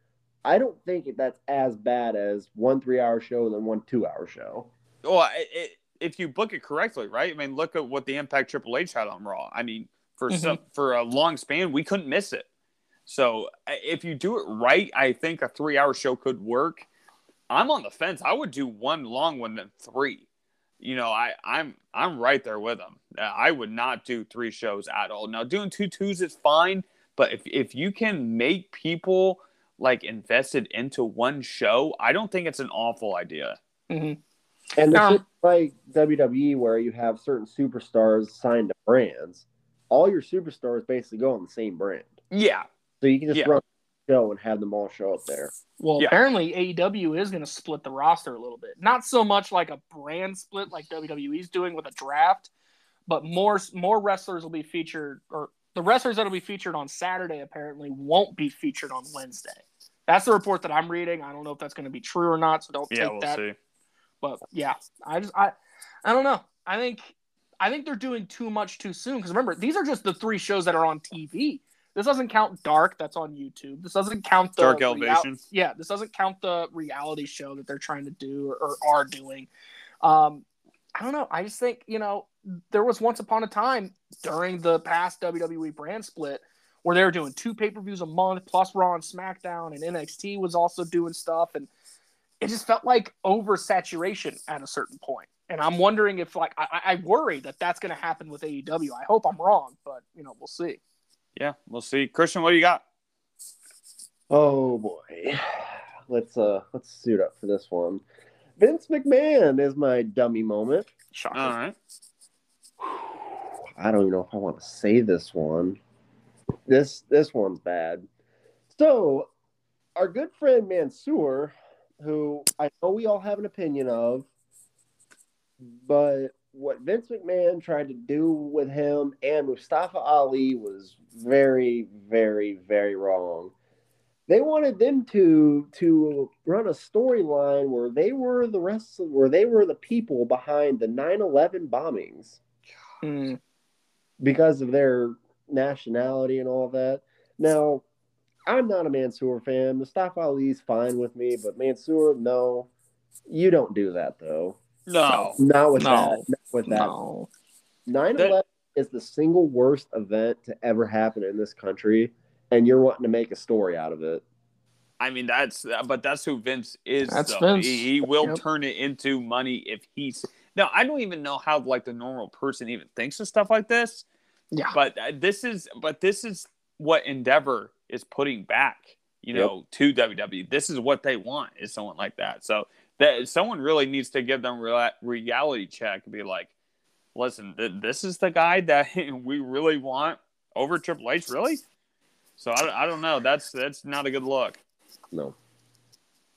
I don't think that's as bad as one three hour show and then one two hour show. Well, it, it, if you book it correctly, right? I mean, look at what the impact Triple H had on Raw. I mean, for Mhm. some for a long span, we couldn't miss it. So if you do it right, I think a three-hour show could work. I'm on the fence. I would do one long one than three. You know, I I'm I'm right there with them. Uh, I would not do three shows at all. Now doing two twos is fine, but if if you can make people like invested into one show, I don't think it's an awful idea. And the Um, like WWE, where you have certain superstars signed to brands, all your superstars basically go on the same brand. Yeah, So you can just Yeah. run show and have them all show up there. Well, Yeah. apparently AEW is going to split the roster a little bit. Not so much like a brand split like WWE's doing with a draft, but more more wrestlers will be featured, or the wrestlers that will be featured on Saturday apparently won't be featured on Wednesday. That's the report that I'm reading. I don't know if that's going to be true or not, so don't yeah, take we'll that see. but yeah, I just I I don't know. I think I think they're doing too much too soon because remember these are just the three shows that are on TV. This doesn't count Dark that's on YouTube. This doesn't count the Dark real- Elevation. yeah, this doesn't count the reality show that they're trying to do or, or are doing. Um, I don't know. I just think you know there was once upon a time during the past WWE brand split where they were doing two pay per views a month plus Raw and SmackDown, and NXT was also doing stuff and it just felt like oversaturation at a certain point. And I'm wondering if, like, I, I worry that that's going to happen with AEW. I hope I'm wrong, but you know, we'll see. Yeah, we'll see. Christian, what do you got? Oh boy, let's uh let's suit up for this one. Vince McMahon is my dummy moment. Shocker. All right. I don't even know if I want to say this one. This this one's bad. So, our good friend Mansoor, who I know we all have an opinion of, but what Vince McMahon tried to do with him and Mustafa Ali was very, very, very wrong. They wanted them to to run a storyline where they were the rest of, where they were the people behind the 9/11 bombings Mm, because of their nationality and all that. Now, I'm not a Mansoor fan. Mustafa Ali's fine with me, but Mansoor, no, you don't do that though. No. Not with No. that. Not with that. no. 9 11 is the single worst event to ever happen in this country, and you're wanting to make a story out of it. I mean that's but that's who Vince is. That's though. Vince. He, he will Yep. turn it into money if he's. Now I don't even know how like the normal person even thinks of stuff like this. Yeah. But uh, this is but this is what Endeavor is putting back. You know, to WWE. This is what they want is someone like that. So that someone really needs to give them rea- reality check and be like, listen, th- this is the guy that *laughs* we really want over Triple H, really. So I, I don't know. That's that's not a good look. No.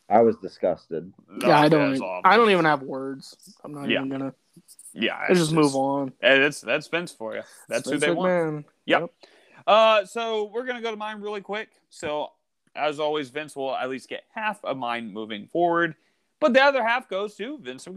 I was disgusted. No, yeah, I don't. Even. I don't even have words. I'm not Yeah. even gonna. Yeah, Let's just move on. Hey, that's that's Vince for you. That's who Vince they want. McMahon. Yep. Uh, so we're gonna go to mine really quick. So as always, Vince will at least get half of mine moving forward, but the other half goes to Vince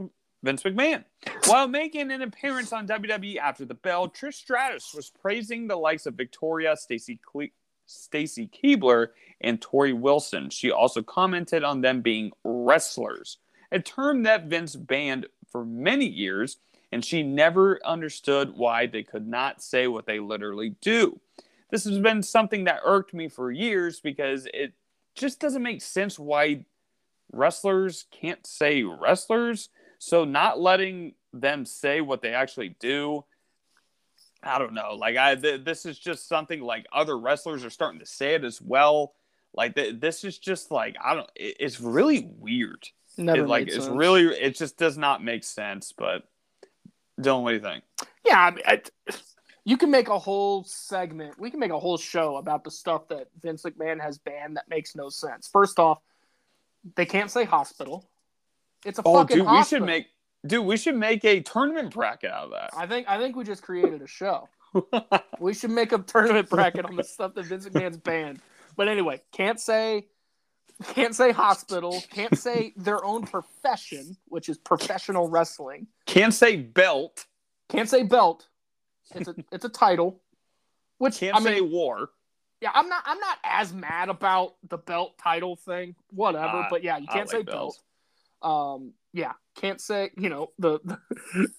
Vince McMahon. While making an appearance on WWE after the bell, Trish Stratus was praising the likes of Victoria, Stacy Cle- Stacy Keibler, and Torrie Wilson. She also commented on them being wrestlers, a term that Vince banned for many years, and she never understood why they could not say what they literally do. This has been something that irked me for years because it just doesn't make sense why wrestlers can't say wrestlers. So not letting them say what they actually do, I don't know. Like I, th- this is just something like other wrestlers are starting to say it as well. Like th- this is just like I don't. It, it's really weird. Never It, like it's sense. really. It just does not make sense. But Dylan, what do you think? Yeah, I mean, I, you can make a whole segment. We can make a whole show about the stuff that Vince McMahon has banned that makes no sense. First off, they can't say hospital. It's a Oh, fucking dude, we should make. Dude, we should make a tournament bracket out of that. I think I think we just created a show. *laughs* We should make a tournament bracket on the stuff that Vince McMahon's banned. But anyway, can't say can't say hospital, can't say their own profession, which is professional wrestling. Can't say belt. Can't say belt. It's a it's a title. Which Can't I mean, say war. yeah, I'm not I'm not as mad about the belt title thing. Whatever, Uh, but yeah, you can't like say belt. Um, yeah, can't say you know the the,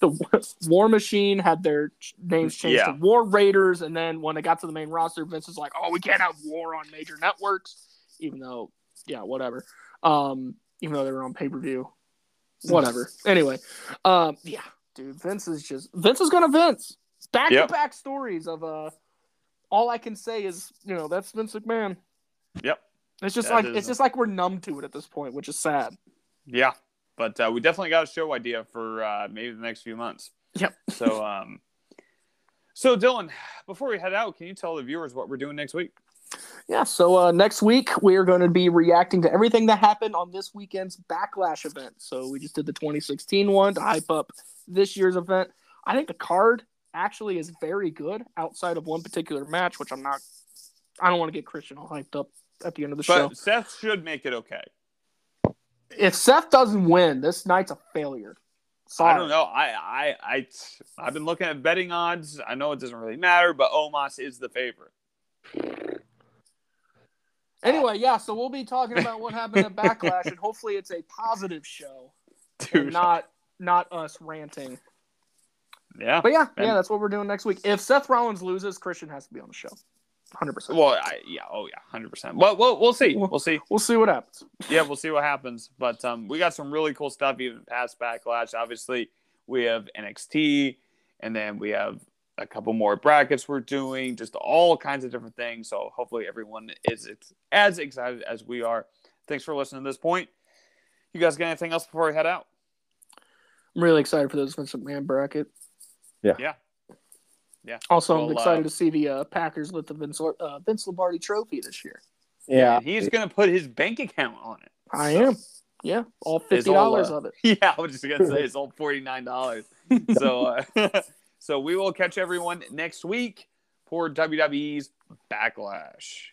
*laughs* the War Machine had their names changed Yeah. to War Raiders, and then when they got to the main roster, Vince was like, "Oh, we can't have war on major networks," even though, yeah, whatever. Um, even though they were on pay per view, whatever. *laughs* anyway, um, yeah, dude, Vince is just Vince is gonna Vince. back to back stories of uh, all I can say is you know that's Vince McMahon. Yep. It's just That like is- it's just like we're numb to it at this point, which is sad. Yeah, but uh, we definitely got a show idea for uh, maybe the next few months. Yep. *laughs* So, um, so Dylan, before we head out, can you tell the viewers what we're doing next week? Yeah, so uh, next week we are going to be reacting to everything that happened on this weekend's Backlash event. So we just did the 2016 one to hype up this year's event. I think the card actually is very good outside of one particular match, which I'm not. I don't want to get Christian all hyped up at the end of the show. But Seth should make it okay. If Seth doesn't win, this night's a failure. Sorry. I don't know. I, I, I, I've been looking at betting odds. I know it doesn't really matter, but Omos is the favorite. Anyway, yeah, so we'll be talking about what happened at Backlash, and hopefully it's a positive show, Dude, not not us ranting. yeah. But yeah, yeah, that's what we're doing next week. If Seth Rollins loses, Christian has to be on the show. Hundred percent. Well, I, yeah, oh yeah, hundred percent. Well, we'll we'll see. We'll see. We'll see what happens. Yeah, we'll see what happens. But um, we got some really cool stuff even past Backlash. Obviously, we have NXT, and then we have a couple more brackets we're doing, just all kinds of different things. So hopefully everyone is as excited as we are. Thanks for listening to this point. You guys got anything else before we head out? I'm really excited for this Vince McMahon bracket. Yeah. Yeah. Also, I'm excited uh, to see the uh, Packers with the Vince uh, Vince Lombardi Trophy this year. Yeah, And he's gonna put his bank account on it. I am. Yeah, all fifty dollars uh, of it. *laughs* Yeah, I was just gonna say it's all forty nine dollars. so, uh, *laughs* so we will catch everyone next week for WWE's Backlash.